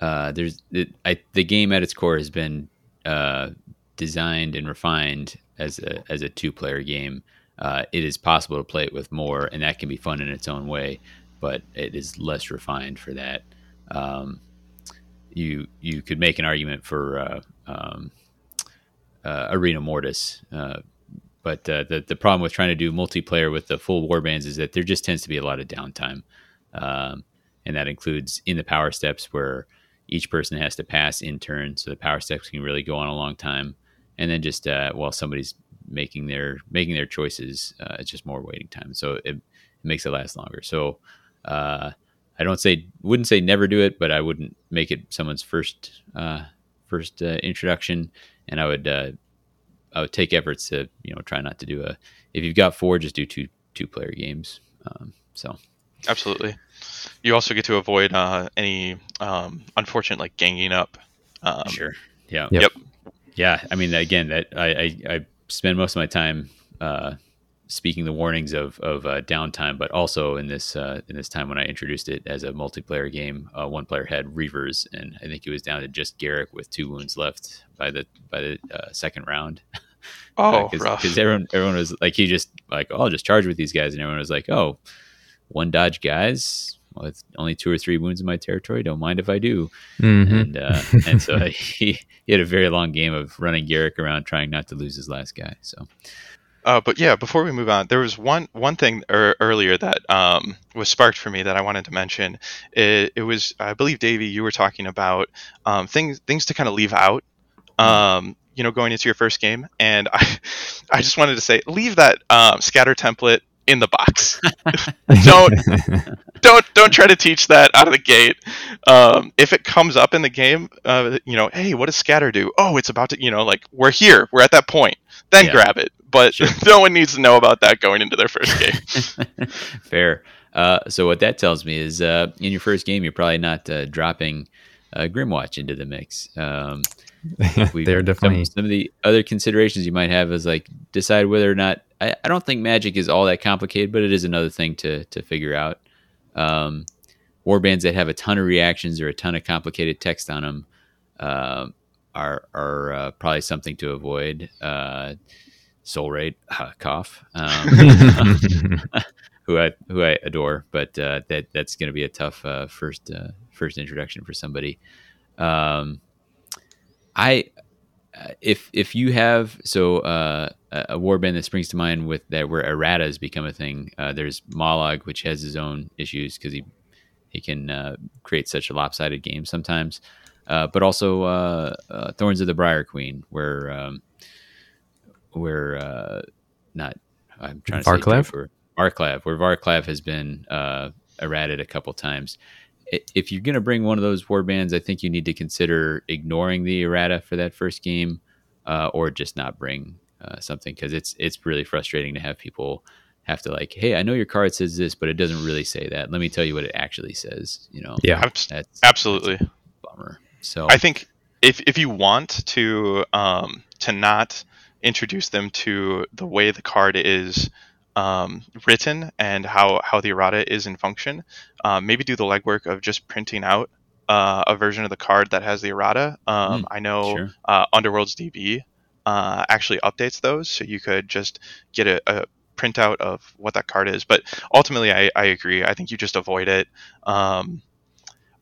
uh, there's it, I, the game at its core has been uh, designed and refined as a as a two player game. Uh, it is possible to play it with more, and that can be fun in its own way, but it is less refined for that. Um, you you could make an argument for uh, um, uh, Arena Mortis, uh, but uh, the the problem with trying to do multiplayer with the full warbands is that there just tends to be a lot of downtime. Um, and that includes in the power steps where each person has to pass in turn, so the power steps can really go on a long time. And then just uh, while somebody's making their making their choices, uh, it's just more waiting time, so it, it makes it last longer. So uh, I don't say wouldn't say never do it, but I wouldn't make it someone's first uh, first uh, introduction, and I would uh, I would take efforts to you know try not to do a if you've got four, just do two two player games. Um, so Absolutely. You also get to avoid uh, any um, unfortunate like ganging up. Um, sure, yeah, Yep. Yep. Yeah. I mean, again, that I I, I spend most of my time. Uh, speaking the warnings of of uh, downtime, but also in this uh, in this time when I introduced it as a multiplayer game, uh, one player had reavers, and I think it was down to just Garrek with two wounds left by the by the uh, second round. Oh, because rough. everyone everyone was like he just like oh I'll just charge with these guys, and everyone was like oh one dodge guys with only two or three wounds in my territory, don't mind if I do, Mhm. and uh, and so he he had a very long game of running Garrek around trying not to lose his last guy. So Uh, but yeah, before we move on, there was one one thing er, earlier that um, was sparked for me that I wanted to mention. It, it was, I believe, Davey, you were talking about um, things things to kind of leave out. Um, you know, going into your first game, and I, I just wanted to say, leave that um, scatter template in the box. Don't don't don't try to teach that out of the gate. Um, if it comes up in the game, uh, you know, hey, what does scatter do? Oh, it's about to, you know, like we're here, we're at that point. Then Yeah. grab it. But Sure. no one needs to know about that going into their first game. Fair. Uh, so what that tells me is, uh, in your first game, you're probably not uh, dropping uh, Grymwatch into the mix. Um, we- They're some- definitely some, of the other considerations you might have is like decide whether or not. I, I don't think Magic is all that complicated, but it is another thing to to figure out. Um, warbands that have a ton of reactions or a ton of complicated text on them uh, are are uh, probably something to avoid. Uh, Soulraid, cough. Um, who I who I adore, but uh, that that's going to be a tough uh, first uh, first introduction for somebody. Um, I if if you have so uh, a warband that springs to mind with that where errata has become a thing. Uh, there's Mollog, which has his own issues because he he can uh, create such a lopsided game sometimes. Uh, but also uh, uh, Thorns of the Briar Queen, where um, where uh, not I'm trying to say Varclav? Varclav, where Varclav has been uh, errated a couple times. I- If you're going to bring one of those war bands, I think you need to consider ignoring the errata for that first game, uh, or just not bring uh, something because it's it's really frustrating to have people have to like, hey, I know your card says this, but it doesn't really say that. Let me tell you what it actually says. You know, yeah. That's Absolutely. that's a bummer. So I think if if you want to um, to not introduce them to the way the card is um, written and how how the errata is in function, um, maybe do the legwork of just printing out uh, a version of the card that has the errata. Um, Mm, I know sure. uh, Underworld's DB uh, actually updates those, so you could just get a, a printout of what that card is. But ultimately, I, I agree. I think you just avoid it. Um,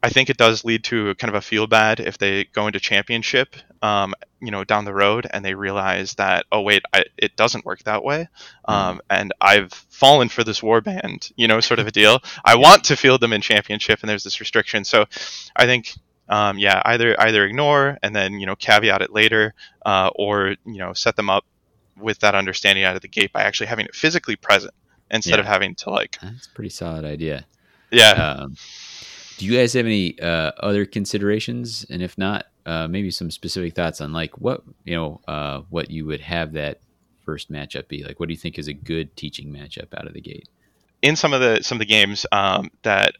I think it does lead to kind of a feel bad if they go into championship, um, you know, down the road and they realize that oh wait, I, it doesn't work that way, um, and I've fallen for this warband, you know, sort of a deal. I want to field them in championship, and there's this restriction. So, I think, um, yeah, either either ignore and then you know caveat it later, uh, or you know set them up with that understanding out of the gate by actually having it physically present instead Yeah. of having to like, that's a pretty solid idea. yeah, Um, do you guys have any uh, other considerations? And if not, uh, maybe some specific thoughts on like what you know, uh, what you would have that first matchup be like. What do you think is a good teaching matchup out of the gate? in some of the some of the games um, that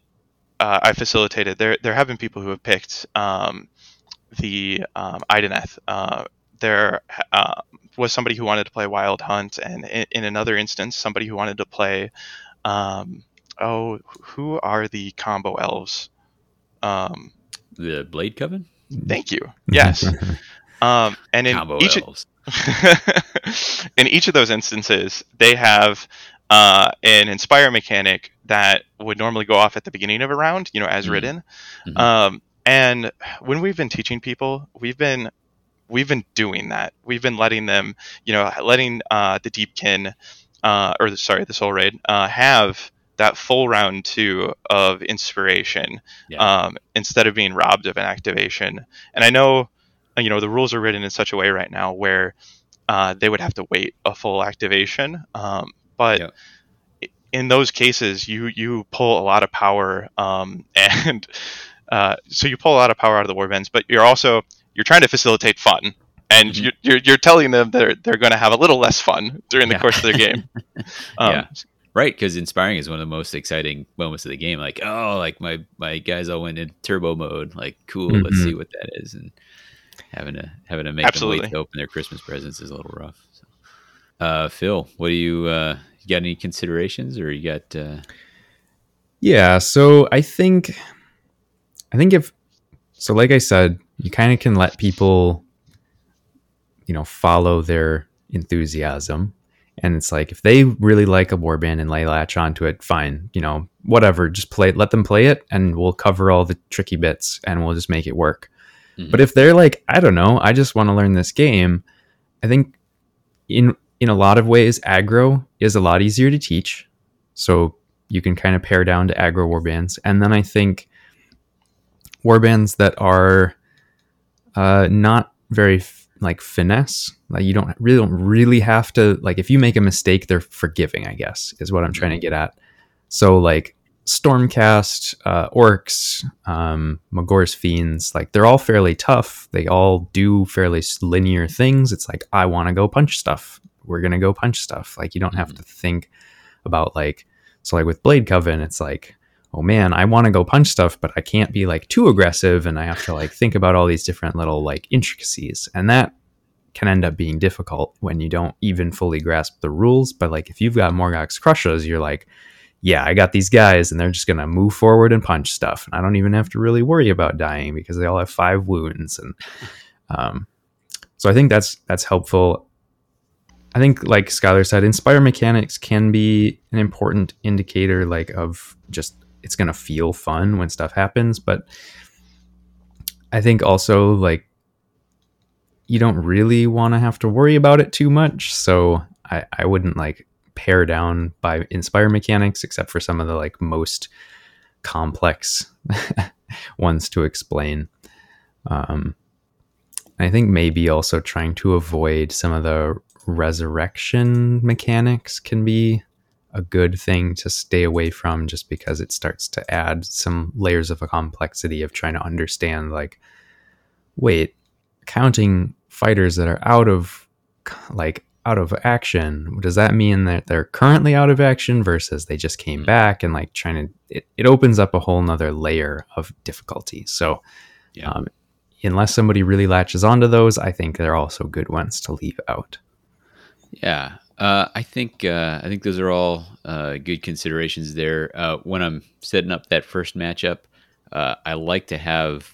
uh, I facilitated, there there have been people who have picked um, the um, Idoneth. Uh, there uh, was somebody who wanted to play Wild Hunt, and in, in another instance, somebody who wanted to play. Um, oh, who are the combo elves? Um, The Blade Coven thank you. Yes. Um, and in combo each elves. in each of those instances, they have uh, an inspire mechanic that would normally go off at the beginning of a round, you know, as Mhm. written. Mhm. Um, and when we've been teaching people, we've been we've been doing that. We've been letting them, you know, letting uh, the Deepkin, uh, or the, sorry, the Soulraid, uh, have that full round two of inspiration Yeah. um, instead of being robbed of an activation. And I know, uh, you know, the rules are written in such a way right now where uh, they would have to wait a full activation. Um, but Yep. i- in those cases, you you pull a lot of power, um, and uh, so you pull a lot of power out of the warbands. But you're also you're trying to facilitate fun, and Mhm. you're, you're you're telling them they're they're going to have a little less fun during the Yeah. course of their game. Um, Yeah. Right, because inspiring is one of the most exciting moments of the game. Like, oh, like my my guys all went in turbo mode. Like, cool. Let's Mhm. see what that is. And having to having to make them Absolutely. wait to open their Christmas presents is a little rough. So. Uh, Phil, what do you uh, you got any considerations, or you got? Uh, Yeah, so I think I think if so like I said, you kind of can let people you know follow their enthusiasm and it's like if they really like a warband and lay latch onto it, fine, you know, whatever, just play let them play it and we'll cover all the tricky bits and we'll just make it work. Mhm. But if they're like, I don't know, I just want to learn this game, I think in in a lot of ways aggro is a lot easier to teach. So you can kind of pare down to aggro warbands. And then I think warbands that are uh, not very f- like finesse, like you don't really don't really have to like if you make a mistake, they're forgiving. I guess is what I'm trying to get at. So like Stormcast, uh, Orcs, um, Magore's Fiends, like they're all fairly tough. They all do fairly linear things. It's like I want to go punch stuff. We're gonna go punch stuff. Like you don't have to think about like so like with Blade Coven, it's like oh man, I want to go punch stuff, but I can't be like too aggressive, and I have to like think about all these different little like intricacies, and that can end up being difficult when you don't even fully grasp the rules. But like if you've got Morgok's Krushas, you're like, yeah, I got these guys, and they're just gonna move forward and punch stuff, and I don't even have to really worry about dying because they all have five wounds, and um, so I think that's that's helpful. I think, like Skyler said, inspire mechanics can be an important indicator, like of just it's gonna feel fun when stuff happens. But I think also like you don't really want to have to worry about it too much. So I, I wouldn't like pare down by inspire mechanics, except for some of the like most complex ones to explain. Um, I think maybe also trying to avoid some of the resurrection mechanics can be a good thing to stay away from just because it starts to add some layers of a complexity of trying to understand like wait counting fighters that are out of like out of action does that mean that they're currently out of action versus they just came back? And like trying to it, it opens up a whole nother layer of difficulty. So Yeah. um, unless somebody really latches onto those i think they're also good ones to leave out. Yeah, uh, I think uh, I think those are all uh, good considerations there. Uh, when I'm setting up that first matchup, uh, I like to have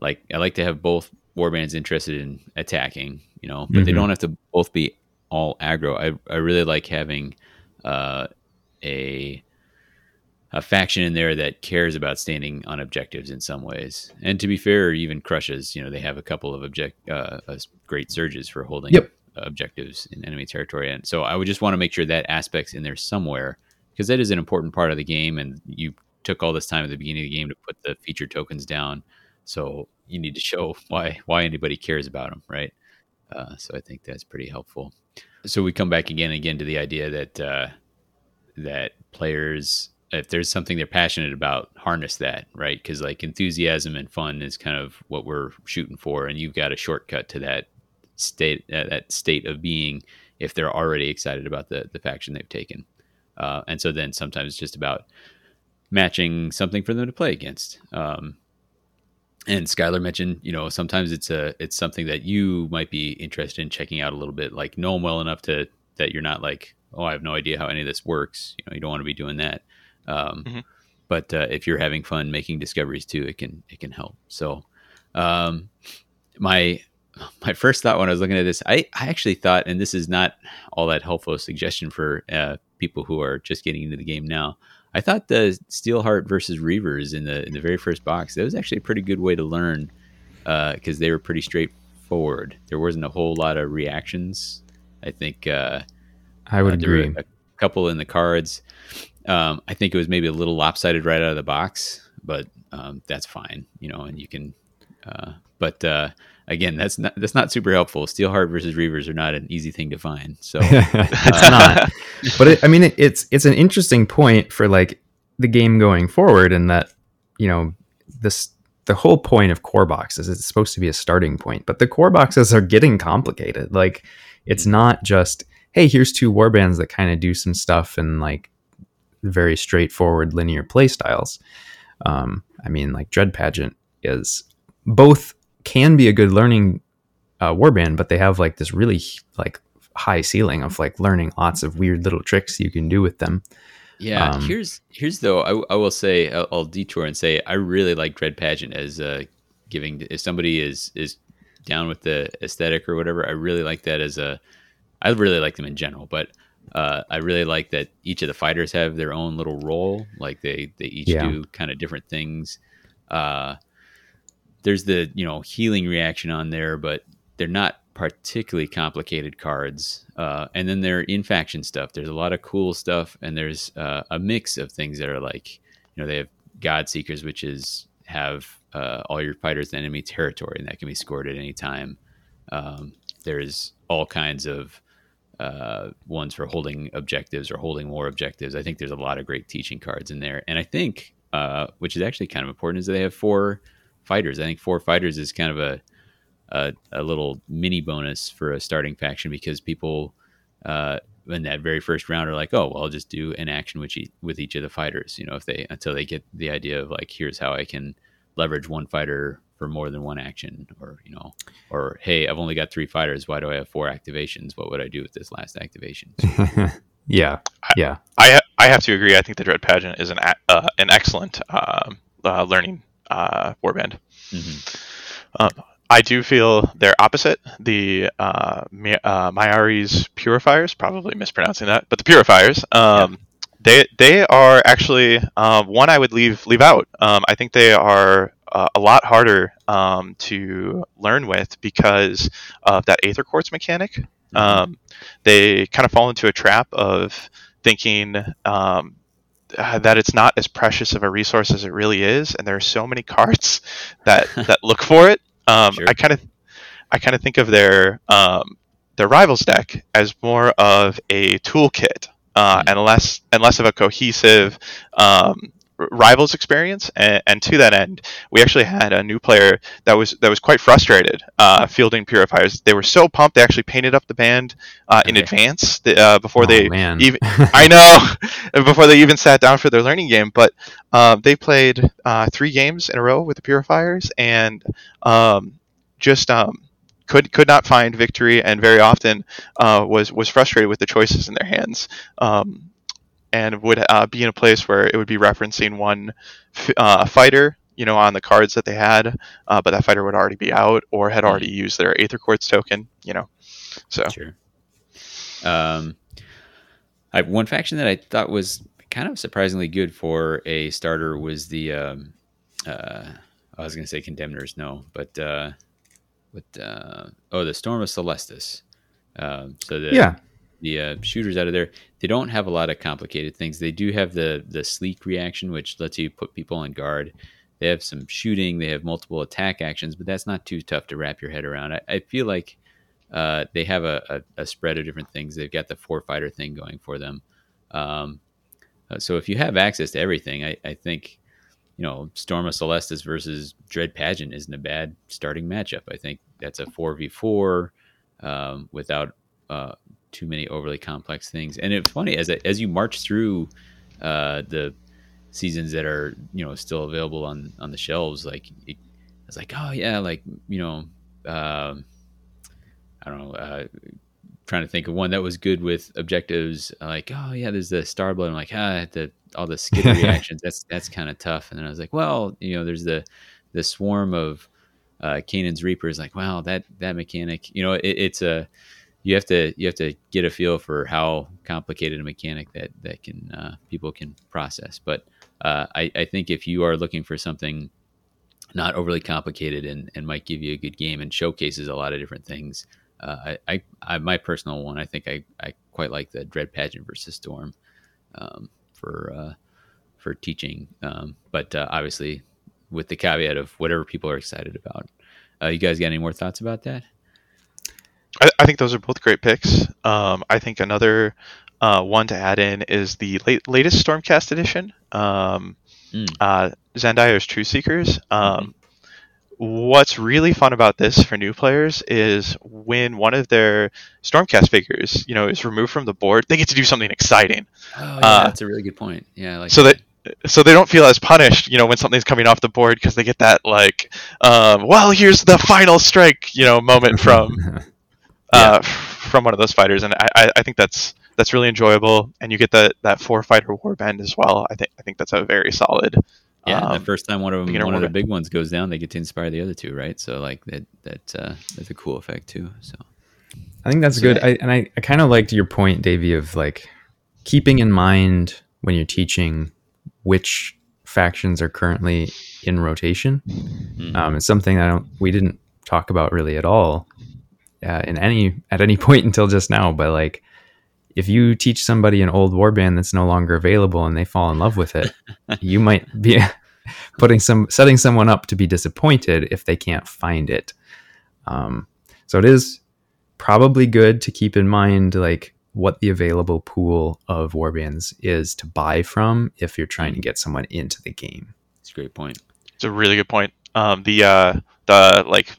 like I like to have both warbands interested in attacking, you know, but they Mhm. don't have to both be all aggro. I I really like having uh, a a faction in there that cares about standing on objectives in some ways. And to be fair, even Krushas, you know, they have a couple of object uh, great surges for holding Yep. Objectives in enemy territory. And so I would just want to make sure that aspect's in there somewhere because that is an important part of the game. And you took all this time at the beginning of the game to put the feature tokens down. So you need to show why why anybody cares about them, right? Uh, so I think that's pretty helpful. So we come back again and again to the idea that uh, that players, if there's something they're passionate about, harness that, right? Because like enthusiasm and fun is kind of what we're shooting for, and you've got a shortcut to that state uh, that state of being if they're already excited about the the faction they've taken. Uh, and so then sometimes it's just about matching something for them to play against. Um, and Skyler mentioned, you know, sometimes it's a it's something that you might be interested in checking out a little bit, like know them well enough to that you're not like, oh, I have no idea how any of this works. You know, you don't want to be doing that. Um, Mhm. But uh, if you're having fun making discoveries too, it can it can help. So, um, my my first thought when I was looking at this, I, I actually thought, and this is not all that helpful a suggestion for uh, people who are just getting into the game now. I thought the Steelheart versus Reavers in the in the very first box that was actually a pretty good way to learn because they were pretty straightforward. There wasn't a whole lot of reactions. I think uh, i would uh, agree a couple in the cards. Um, I think it was maybe a little lopsided right out of the box, but um, that's fine, you know. And you can, uh, but uh, again, that's not that's not super helpful. Steelheart versus Reavers are not an easy thing to find. So it's not but it, I mean, it, it's it's an interesting point for like the game going forward, in that you know this the whole point of core boxes is it's supposed to be a starting point, but the core boxes are getting complicated. Like it's not just hey, here's two warbands that kind of do some stuff and like very straightforward linear play styles. Um, I mean, like Dread Pageant is both can be a good learning uh, warband, but they have like this really like high ceiling of like learning lots of weird little tricks you can do with them. Yeah, um, here's here's though I, I will say I'll, I'll, detour and say I really like Dread Pageant as uh, giving if somebody is is down with the aesthetic or whatever. I really like that as a I really like them in general, but uh, I really like that each of the fighters have their own little role. Like they they each yeah. do kind of different things. Uh, there's the you know healing reaction on there, but they're not particularly complicated cards. Uh, and then they're in faction stuff. There's a lot of cool stuff, and there's uh, a mix of things that are like, you know, they have God Seekers, which is have uh, all your fighters in enemy territory, and that can be scored at any time. Um, there's all kinds of uh, ones for holding objectives or holding more objectives. I think there's a lot of great teaching cards in there, and I think, uh, which is actually kind of important, is they have four fighters. I think four fighters is kind of a a, a little mini bonus for a starting faction because people uh, in that very first round are like, oh, well, I'll just do an action with each, with each of the fighters. You know, if they until they get the idea of like, here's how I can leverage one fighter for more than one action, or you know, or hey, I've only got three fighters. Why do I have four activations? What would I do with this last activation? yeah, yeah. I I have to agree. I think the Dread Pageant is an uh, an excellent uh, uh, learning uh, warband. Mm-hmm. Um, I do feel they're opposite. The uh, uh, Myari's purifiers, probably mispronouncing that, but the purifiers, um, yeah. they they are actually uh, one I would leave leave out. Um, I think they are uh, a lot harder um, to learn with because of that Aether Quartz mechanic. Mm-hmm. Um, they kind of fall into a trap of thinking um, that it's not as precious of a resource as it really is, and there are so many cards that that look for it um, sure. I kind of, I kind of think of their um, their rivals deck as more of a toolkit uh, mm-hmm. and less and less of a cohesive um, rivals experience. And, and, to that end, we actually had a new player that was that was quite frustrated uh, fielding purifiers. They were so pumped they actually painted up the band uh, in advance uh, before oh, they man. even. I know before they even sat down for their learning game. But uh, they played uh, three games in a row with the purifiers and um, just. Um, could could not find victory and very often uh, was was frustrated with the choices in their hands. Um, and would uh, be in a place where it would be referencing one uh, fighter, you know, on the cards that they had, uh, but that fighter would already be out or had already mm-hmm. used their Aether Quartz token, you know. So sure. Um, I one faction that I thought was kind of surprisingly good for a starter was the um, uh, I was going to say Condemnors, no, but uh, with uh, oh the Storm of Celestus. Um, so the yeah the uh, shooters out of there, they don't have a lot of complicated things. They do have the the sleek reaction, which lets you put people on guard. They have some shooting. They have multiple attack actions, but that's not too tough to wrap your head around. I, I feel like uh, they have a, a, a, spread of different things. They've got the four fighter thing going for them. Um, uh, so if you have access to everything, I, I think you know Storm of Celestus versus Dread Pageant isn't a bad starting matchup. I think that's a four v four um, without uh, too many overly complex things. And it's funny as as you march through uh, the seasons that are you know still available on on the shelves, like it, it's like oh yeah, like you know. Um, I don't know. Uh, trying to think of one that was good with objectives. Like, oh yeah, there's the Starblood. I'm like, ah, the all the skid reactions. That's that's kind of tough. And then I was like, well, you know, there's the the swarm of uh, Kainan's Reapers. Like, wow, that that mechanic. You know, it, it's a you have to you have to get a feel for how complicated a mechanic that that can uh, people can process. But uh, I, I think if you are looking for something not overly complicated and, and might give you a good game and showcases a lot of different things, uh, I, I, I, my personal one I think I, I quite like the Dread Pageant versus Storm um, for uh, for teaching, um, but uh, obviously with the caveat of whatever people are excited about. Uh, you guys got any more thoughts about that? I, I think those are both great picks. Um, I think another uh, one to add in is the late, latest Stormcast edition, um, mm. uh, Xandire's Truth Seekers. Um, mm-hmm. what's really fun about this for new players is when one of their Stormcast figures, you know, is removed from the board, they get to do something exciting. Oh, yeah, Uh, that's a really good point. Yeah, like so that so they don't feel as punished, you know, when something's coming off the board because they get that like, um, well, here's the final strike, you know, moment from uh, from one of those fighters, and I, I- I think that's that's really enjoyable, and you get that that four fighter warband as well. I think I think that's a very solid. yeah, um, the first time one of them, beginner one of the big ones goes down, they get to inspire the other two, right? So like that that uh, that's a cool effect too. So I think that's So good. that- I, and I, I kind of liked your point, Davey, of like keeping in mind when you're teaching which factions are currently in rotation. Mhm. Um, it's something that I don't, we didn't talk about really at all uh, in any at any point until just now. But like, if you teach somebody an old warband that's no longer available and they fall in love with it, you might be putting some setting someone up to be disappointed if they can't find it. Um, so it is probably good to keep in mind like what the available pool of warbands is to buy from if you're trying to get someone into the game. it's a great point. It's a really good point. Um, the uh, the like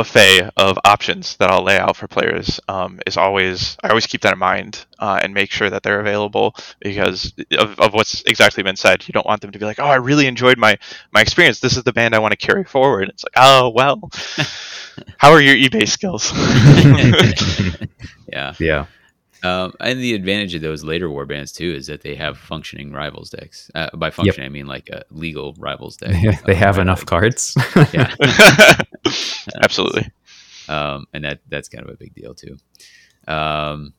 buffet of options that I'll lay out for players um, is always I always keep that in mind uh, and make sure that they're available because of, of what's exactly been said. You don't want them to be like, oh, I really enjoyed my my experience. This is the band I want to carry forward. It's like, oh well, how are your eBay skills? yeah. Yeah. Um, and the advantage of those later war bands too is that they have functioning rivals decks. Uh, by functioning, I mean like a legal rivals deck. they Uh, have enough cards. Yeah, Absolutely. um, and that that's kind of a big deal too. Um,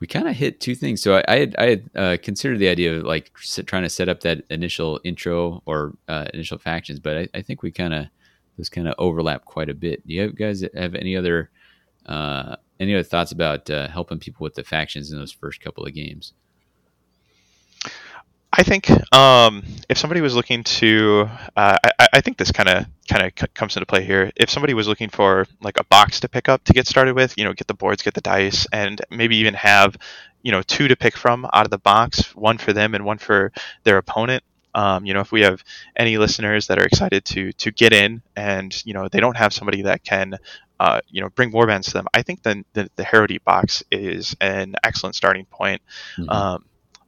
we kind of hit two things. So I, I had I had uh, considered the idea of like trying to set up that initial intro or uh, initial factions, but I, I think we kind of those kind of overlap quite a bit. Do you guys have any other uh, any other thoughts about uh, helping people with the factions in those first couple of games? I think um, if somebody was looking to, uh, I, I think this kind of kind of comes into play here. If somebody was looking for like a box to pick up to get started with, you know, get the boards, get the dice, and maybe even have, you know, two to pick from out of the box, one for them and one for their opponent. Um, you know, if we have any listeners that are excited to to get in, and you know, they don't have somebody that can, uh, you know, bring warbands to them, I think then the, the Harrowdeep box is an excellent starting point. Mhm. Um,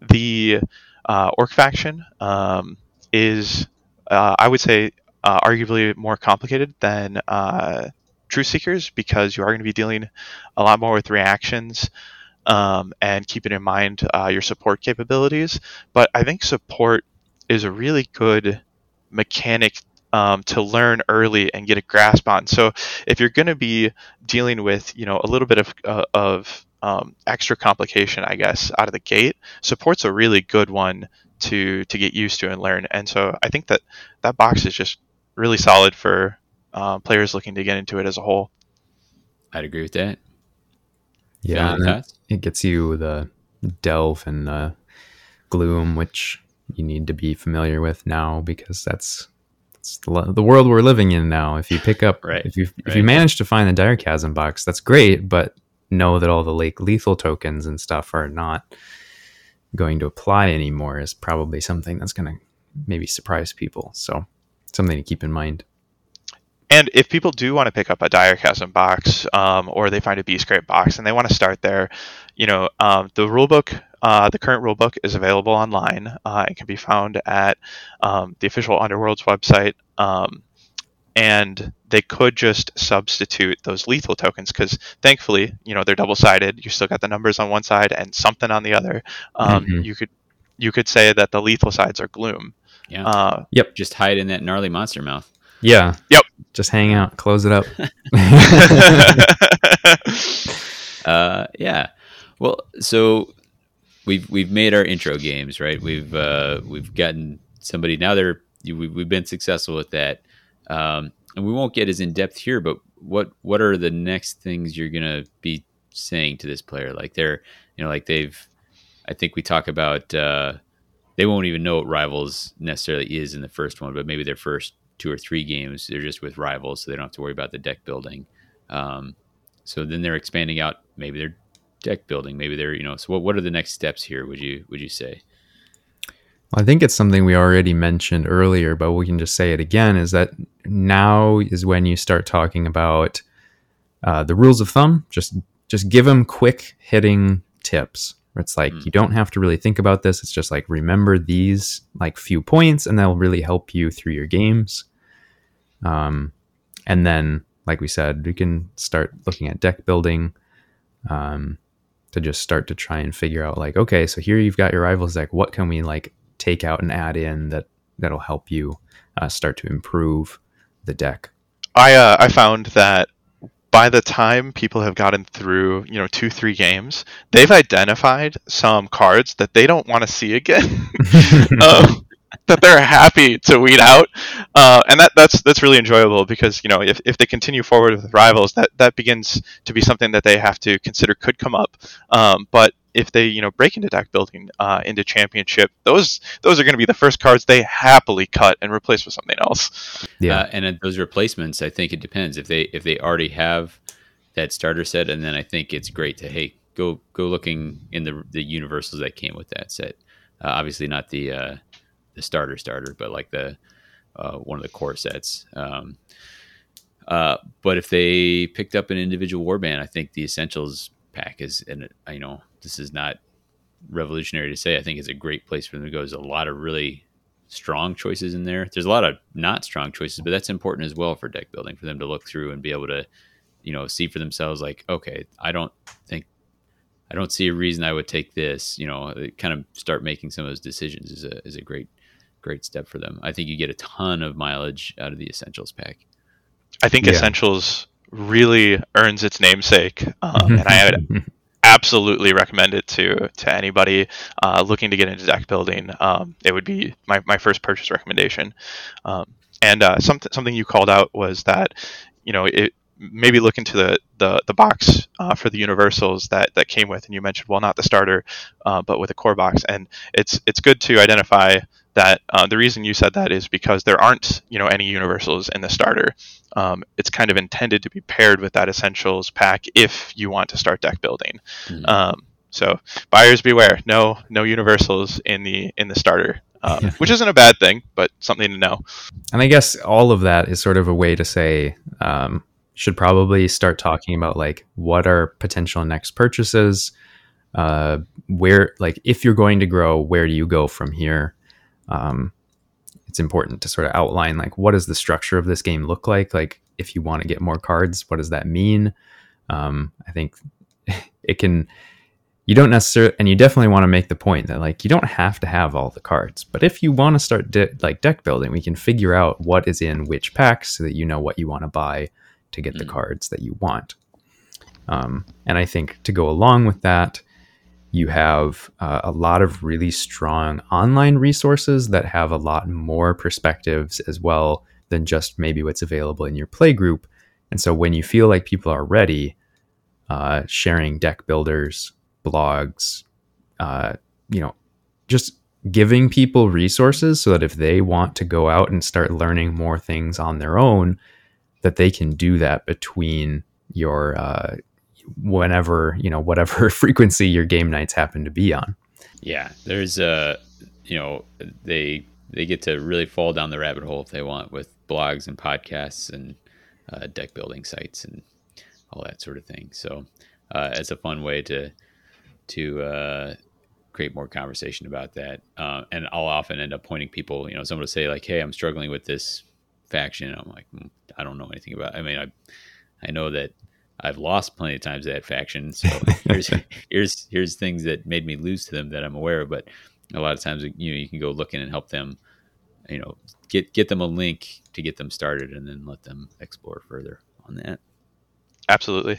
the uh, orc faction um, is, uh, I would say, uh, arguably more complicated than uh, Truth Seekers because you are going to be dealing a lot more with reactions um, and keeping in mind uh, your support capabilities. But I think support is a really good mechanic um, to learn early and get a grasp on. So if you're going to be dealing with, you know, a little bit of, uh, of um, extra complication, I guess, out of the gate, support's a really good one to to get used to and learn. And so I think that that box is just really solid for uh, players looking to get into it as a whole. I'd agree with that. yeah. Any and then it gets you the delve and the gloom, which you need to be familiar with now because that's, that's the the world we're living in now. If you pick up, Right, if you if you manage to find the Direchasm box, that's great. But know that all the lake lethal tokens and stuff are not going to apply anymore. Is probably something that's going to maybe surprise people. So something to keep in mind. And if people do want to pick up a Direchasm box, um, or they find a Beastgrave box and they want to start there, you know, um, the rulebook, uh, the current rulebook is available online. Uh, it can be found at um, the official Underworlds website. Um, and they could just substitute those lethal tokens because thankfully, you know, they're double sided. You still got the numbers on one side and something on the other. Um, Mhm. You could you could say that the lethal sides are gloom. Yeah. Uh, Just hide in that gnarly monster mouth. Yeah. Yep. Just hang out, close it up. Uh, yeah. Well, so we've we've made our intro games, right? We've uh, we've gotten somebody now. They're we, we've been successful with that, um, and we won't get as in depth here. But what what are the next things you're gonna be saying to this player? Like they're you know like they've. I think we talk about uh, they won't even know what rivals necessarily is in the first one, but maybe their first two or three games they're just with rivals, so they don't have to worry about the deck building. Um, so then they're expanding out. Maybe they're deck building. Maybe they're you know. So what what are the next steps here? Would you would you say? I think it's something we already mentioned earlier, but we can just say it again is that now is when you start talking about uh, the rules of thumb. Just just give them quick hitting tips. It's like mm. you don't have to really think about this. It's just like remember these like few points, and that'll really help you through your games. Um, and then, like we said, we can start looking at deck building. Um, to just start to try and figure out like okay so here you've got your rivals deck what can we like take out and add in that that'll help you uh, start to improve the deck. I uh, I found that by the time people have gotten through, you know, two three games, they've identified some cards that they don't want to see again. um, that they're happy to weed out, uh, and that that's that's really enjoyable because you know if, if they continue forward with rivals, that that begins to be something that they have to consider could come up. Um, but if they you know break into deck building uh, into championship, those those are going to be the first cards they happily cut and replace with something else. Yeah, uh, and those replacements, I think it depends if they if they already have that starter set, and then I think it's great to hey go go looking in the the universals that came with that set. Uh, obviously not the uh, the starter starter, but like the uh, one of the core sets. Um, uh, but if they picked up an individual warband, I think the essentials pack is, and you know, this is not revolutionary to say. I think it's a great place for them to go. There's a lot of really strong choices in there. There's a lot of not strong choices, but that's important as well for deck building for them to look through and be able to, you know, see for themselves like, okay, I don't think I don't see a reason I would take this. You know, kind of start making some of those decisions is a is a great great step for them. I think you get a ton of mileage out of the essentials pack. I think yeah. essentials really earns its namesake, um, and I would absolutely recommend it to to anybody uh, looking to get into deck building. Um, it would be my, my first purchase recommendation. Um, and uh, something something you called out was that you know it maybe look into the the, the box uh, for the universals that, that came with and you mentioned well not the starter uh, but with a core box and it's it's good to identify that uh, the reason you said that is because there aren't you know any universals in the starter. Um, it's kind of intended to be paired with that essentials pack if you want to start deck building. Mm-hmm. Um, so buyers beware, no no universals in the in the starter, um, which isn't a bad thing, but something to know. And I guess all of that is sort of a way to say um, should probably start talking about like what are potential next purchases, uh, where like if you're going to grow, where do you go from here? Um, it's important to sort of outline like what does the structure of this game look like? Like if you want to get more cards what does that mean? Um, i think it can you don't necessarily and you definitely want to make the point that like you don't have to have all the cards but if you want to start de- like deck building we can figure out what is in which packs so that you know what you want to buy to get mm. the cards that you want. Um, and i think to go along with that you have uh, a lot of really strong online resources that have a lot more perspectives as well than just maybe what's available in your play group. And so when you feel like people are ready, uh, sharing deck builders, blogs, uh, you know, just giving people resources so that if they want to go out and start learning more things on their own, that they can do that between your uh, whenever you know whatever frequency your game nights happen to be on. Yeah, there's a you know they they get to really fall down the rabbit hole if they want with blogs and podcasts and uh, deck building sites and all that sort of thing. So uh, it's a fun way to to uh, create more conversation about that. Uh, and I'll often end up pointing people, you know, someone will say like, "Hey, I'm struggling with this faction." I'm like, mm, I don't know anything about. It. I mean, I I know that I've lost plenty of times that faction. So here's here's here's things that made me lose to them that I'm aware of. But a lot of times, you know, you can go look in and help them. You know, get get them a link to get them started, and then let them explore further on that. Absolutely.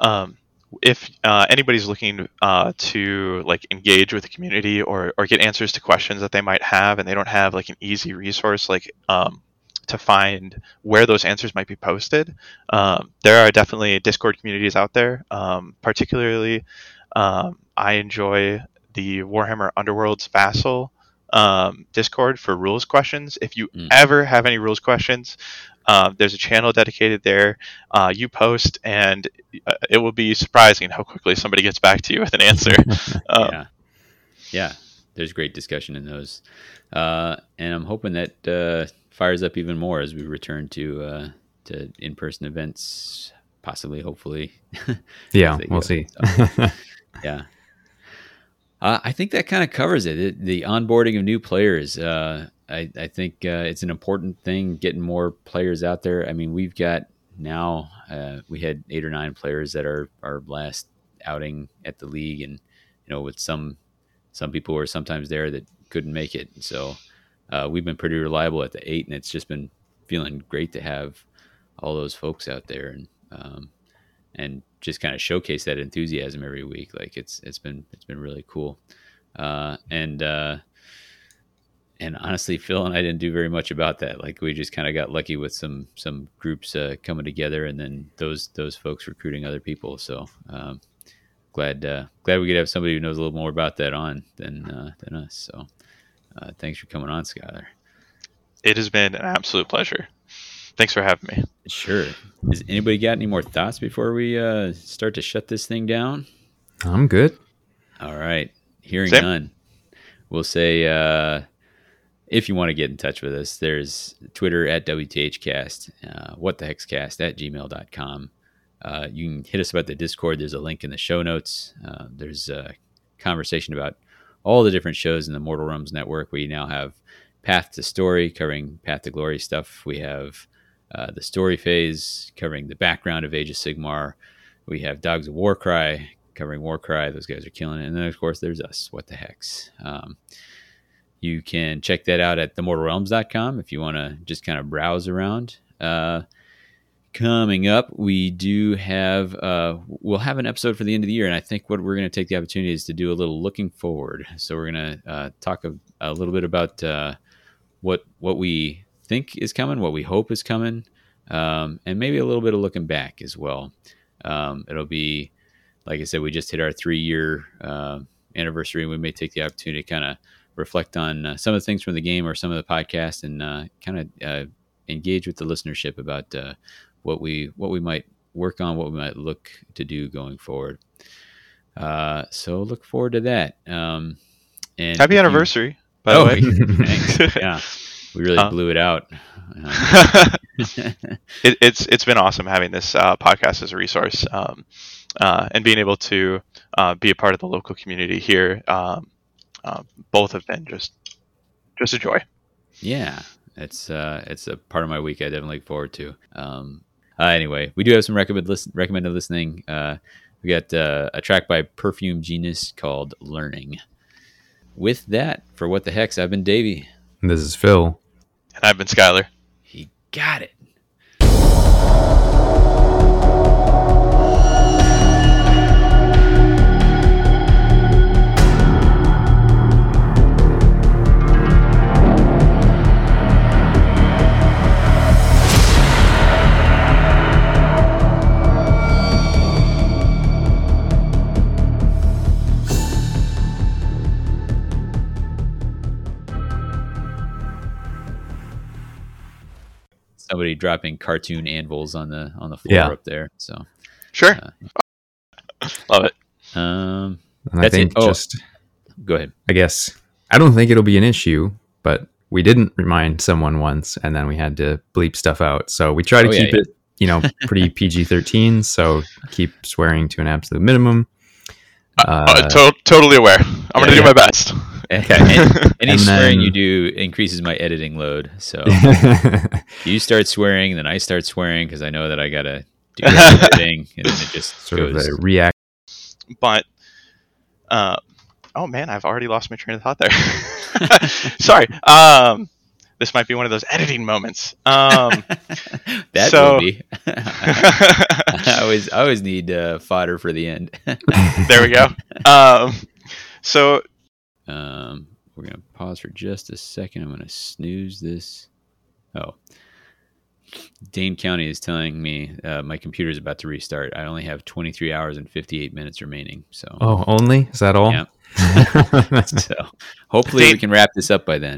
Um, if uh, anybody's looking uh, to like engage with the community or, or get answers to questions that they might have and they don't have like an easy resource like um, to find where those answers might be posted. Um, there are definitely Discord communities out there. Um, particularly, um, I enjoy the Warhammer Underworlds Vassal um, Discord for rules questions. If you mm. ever have any rules questions, uh, there's a channel dedicated there. Uh, you post, and uh, it will be surprising how quickly somebody gets back to you with an answer. yeah, yeah, there's great discussion in those, uh, and I'm hoping that uh, fires up even more as we return to uh, to in person events, possibly, hopefully. Yeah, we'll see. So, yeah. Uh, I think that kind of covers it. it. The onboarding of new players. Uh, I, I think uh, it's an important thing getting more players out there. I mean, we've got now, uh, we had eight or nine players that are our last outing at the league. And, you know, with some, some people were sometimes there that couldn't make it. So uh, we've been pretty reliable at the eight, and it's just been feeling great to have all those folks out there. And, um, and just kind of showcase that enthusiasm every week. Like it's it's been it's been really cool. Uh, and uh, and honestly, Phil and I didn't do very much about that. Like we just kind of got lucky with some some groups uh, coming together, and then those those folks recruiting other people. So um, glad uh, glad we could have somebody who knows a little more about that on than uh, than us. So uh, thanks for coming on, Skyler. It has been an absolute pleasure. Thanks for having me. Sure. Has anybody got any more thoughts before we uh, start to shut this thing down? I'm good. All right. Hearing Same. none, we'll say uh, if you want to get in touch with us, there's Twitter at WTHcast, uh, what the hex cast at gmail.com. Uh, you can hit us about the Discord. There's a link in the show notes. Uh, there's a conversation about all the different shows in the Mortal Realms network. We now have Path to Story covering Path to Glory stuff. We have uh, the story phase covering the background of Age of Sigmar. We have Dogs of Warcry covering Warcry. Those guys are killing it. And then, of course, there's us. What the Hex? Um, you can check that out at themortalrealms.com if you want to just kind of browse around. Uh, coming up, we do have uh, we'll have an episode for the end of the year, and I think what we're going to take the opportunity is to do a little looking forward. So we're going to uh, talk a, a little bit about uh, what what we think is coming, what we hope is coming, um, and maybe a little bit of looking back as well. Um, it'll be, like I said, we just hit our three year uh, anniversary. And we may take the opportunity to kind of reflect on uh, some of the things from the game or some of the podcast, and uh, kind of uh, engage with the listenership about uh, what we what we might work on, what we might look to do going forward. Uh, so look forward to that. Um, and Happy you- anniversary, by oh, the way. thanks. yeah, we really Uh, blew it out. Uh, it, it's it's been awesome having this uh, podcast as a resource um, uh, and being able to uh, be a part of the local community here. Um, uh, both have been just just a joy. yeah, it's uh, it's a part of my week I definitely look forward to. Um, uh, anyway, we do have some recommended listen, recommended listening. Uh, we got uh, a track by Perfume Genius called "Learning." With that, for what the hex, I've been Davey. This is Phil. And I've been Skyler. He got it. Somebody dropping cartoon anvils on the on the floor Yeah. up there. So, Sure, Uh, love it. um, And I That's it. think Oh. just, go ahead. I guess, I don't think it'll be an issue, but we didn't remind someone once and then we had to bleep stuff out. So we try to Oh, yeah, keep it, you know, pretty PG 13. So keep swearing to an absolute minimum. Uh, Uh, to- totally aware. I'm gonna yeah. do my best. Okay. any any And swearing then- you do increases my editing load. So you start swearing, then I start swearing because I know that I gotta do the editing, and then it just sort goes. of a react. but uh, oh man, I've already lost my train of thought there. Sorry. Um, this might be one of those editing moments. Um, that so- will be. I always, I always need uh, fodder for the end. there we go. Um, so um, we're gonna pause for just a second. I'm gonna snooze this. Oh, Dane County is telling me uh, my computer is about to restart. I only have 23 hours and 58 minutes remaining. So, Oh, only? Is that all? Yeah. so hopefully we can wrap this up by then.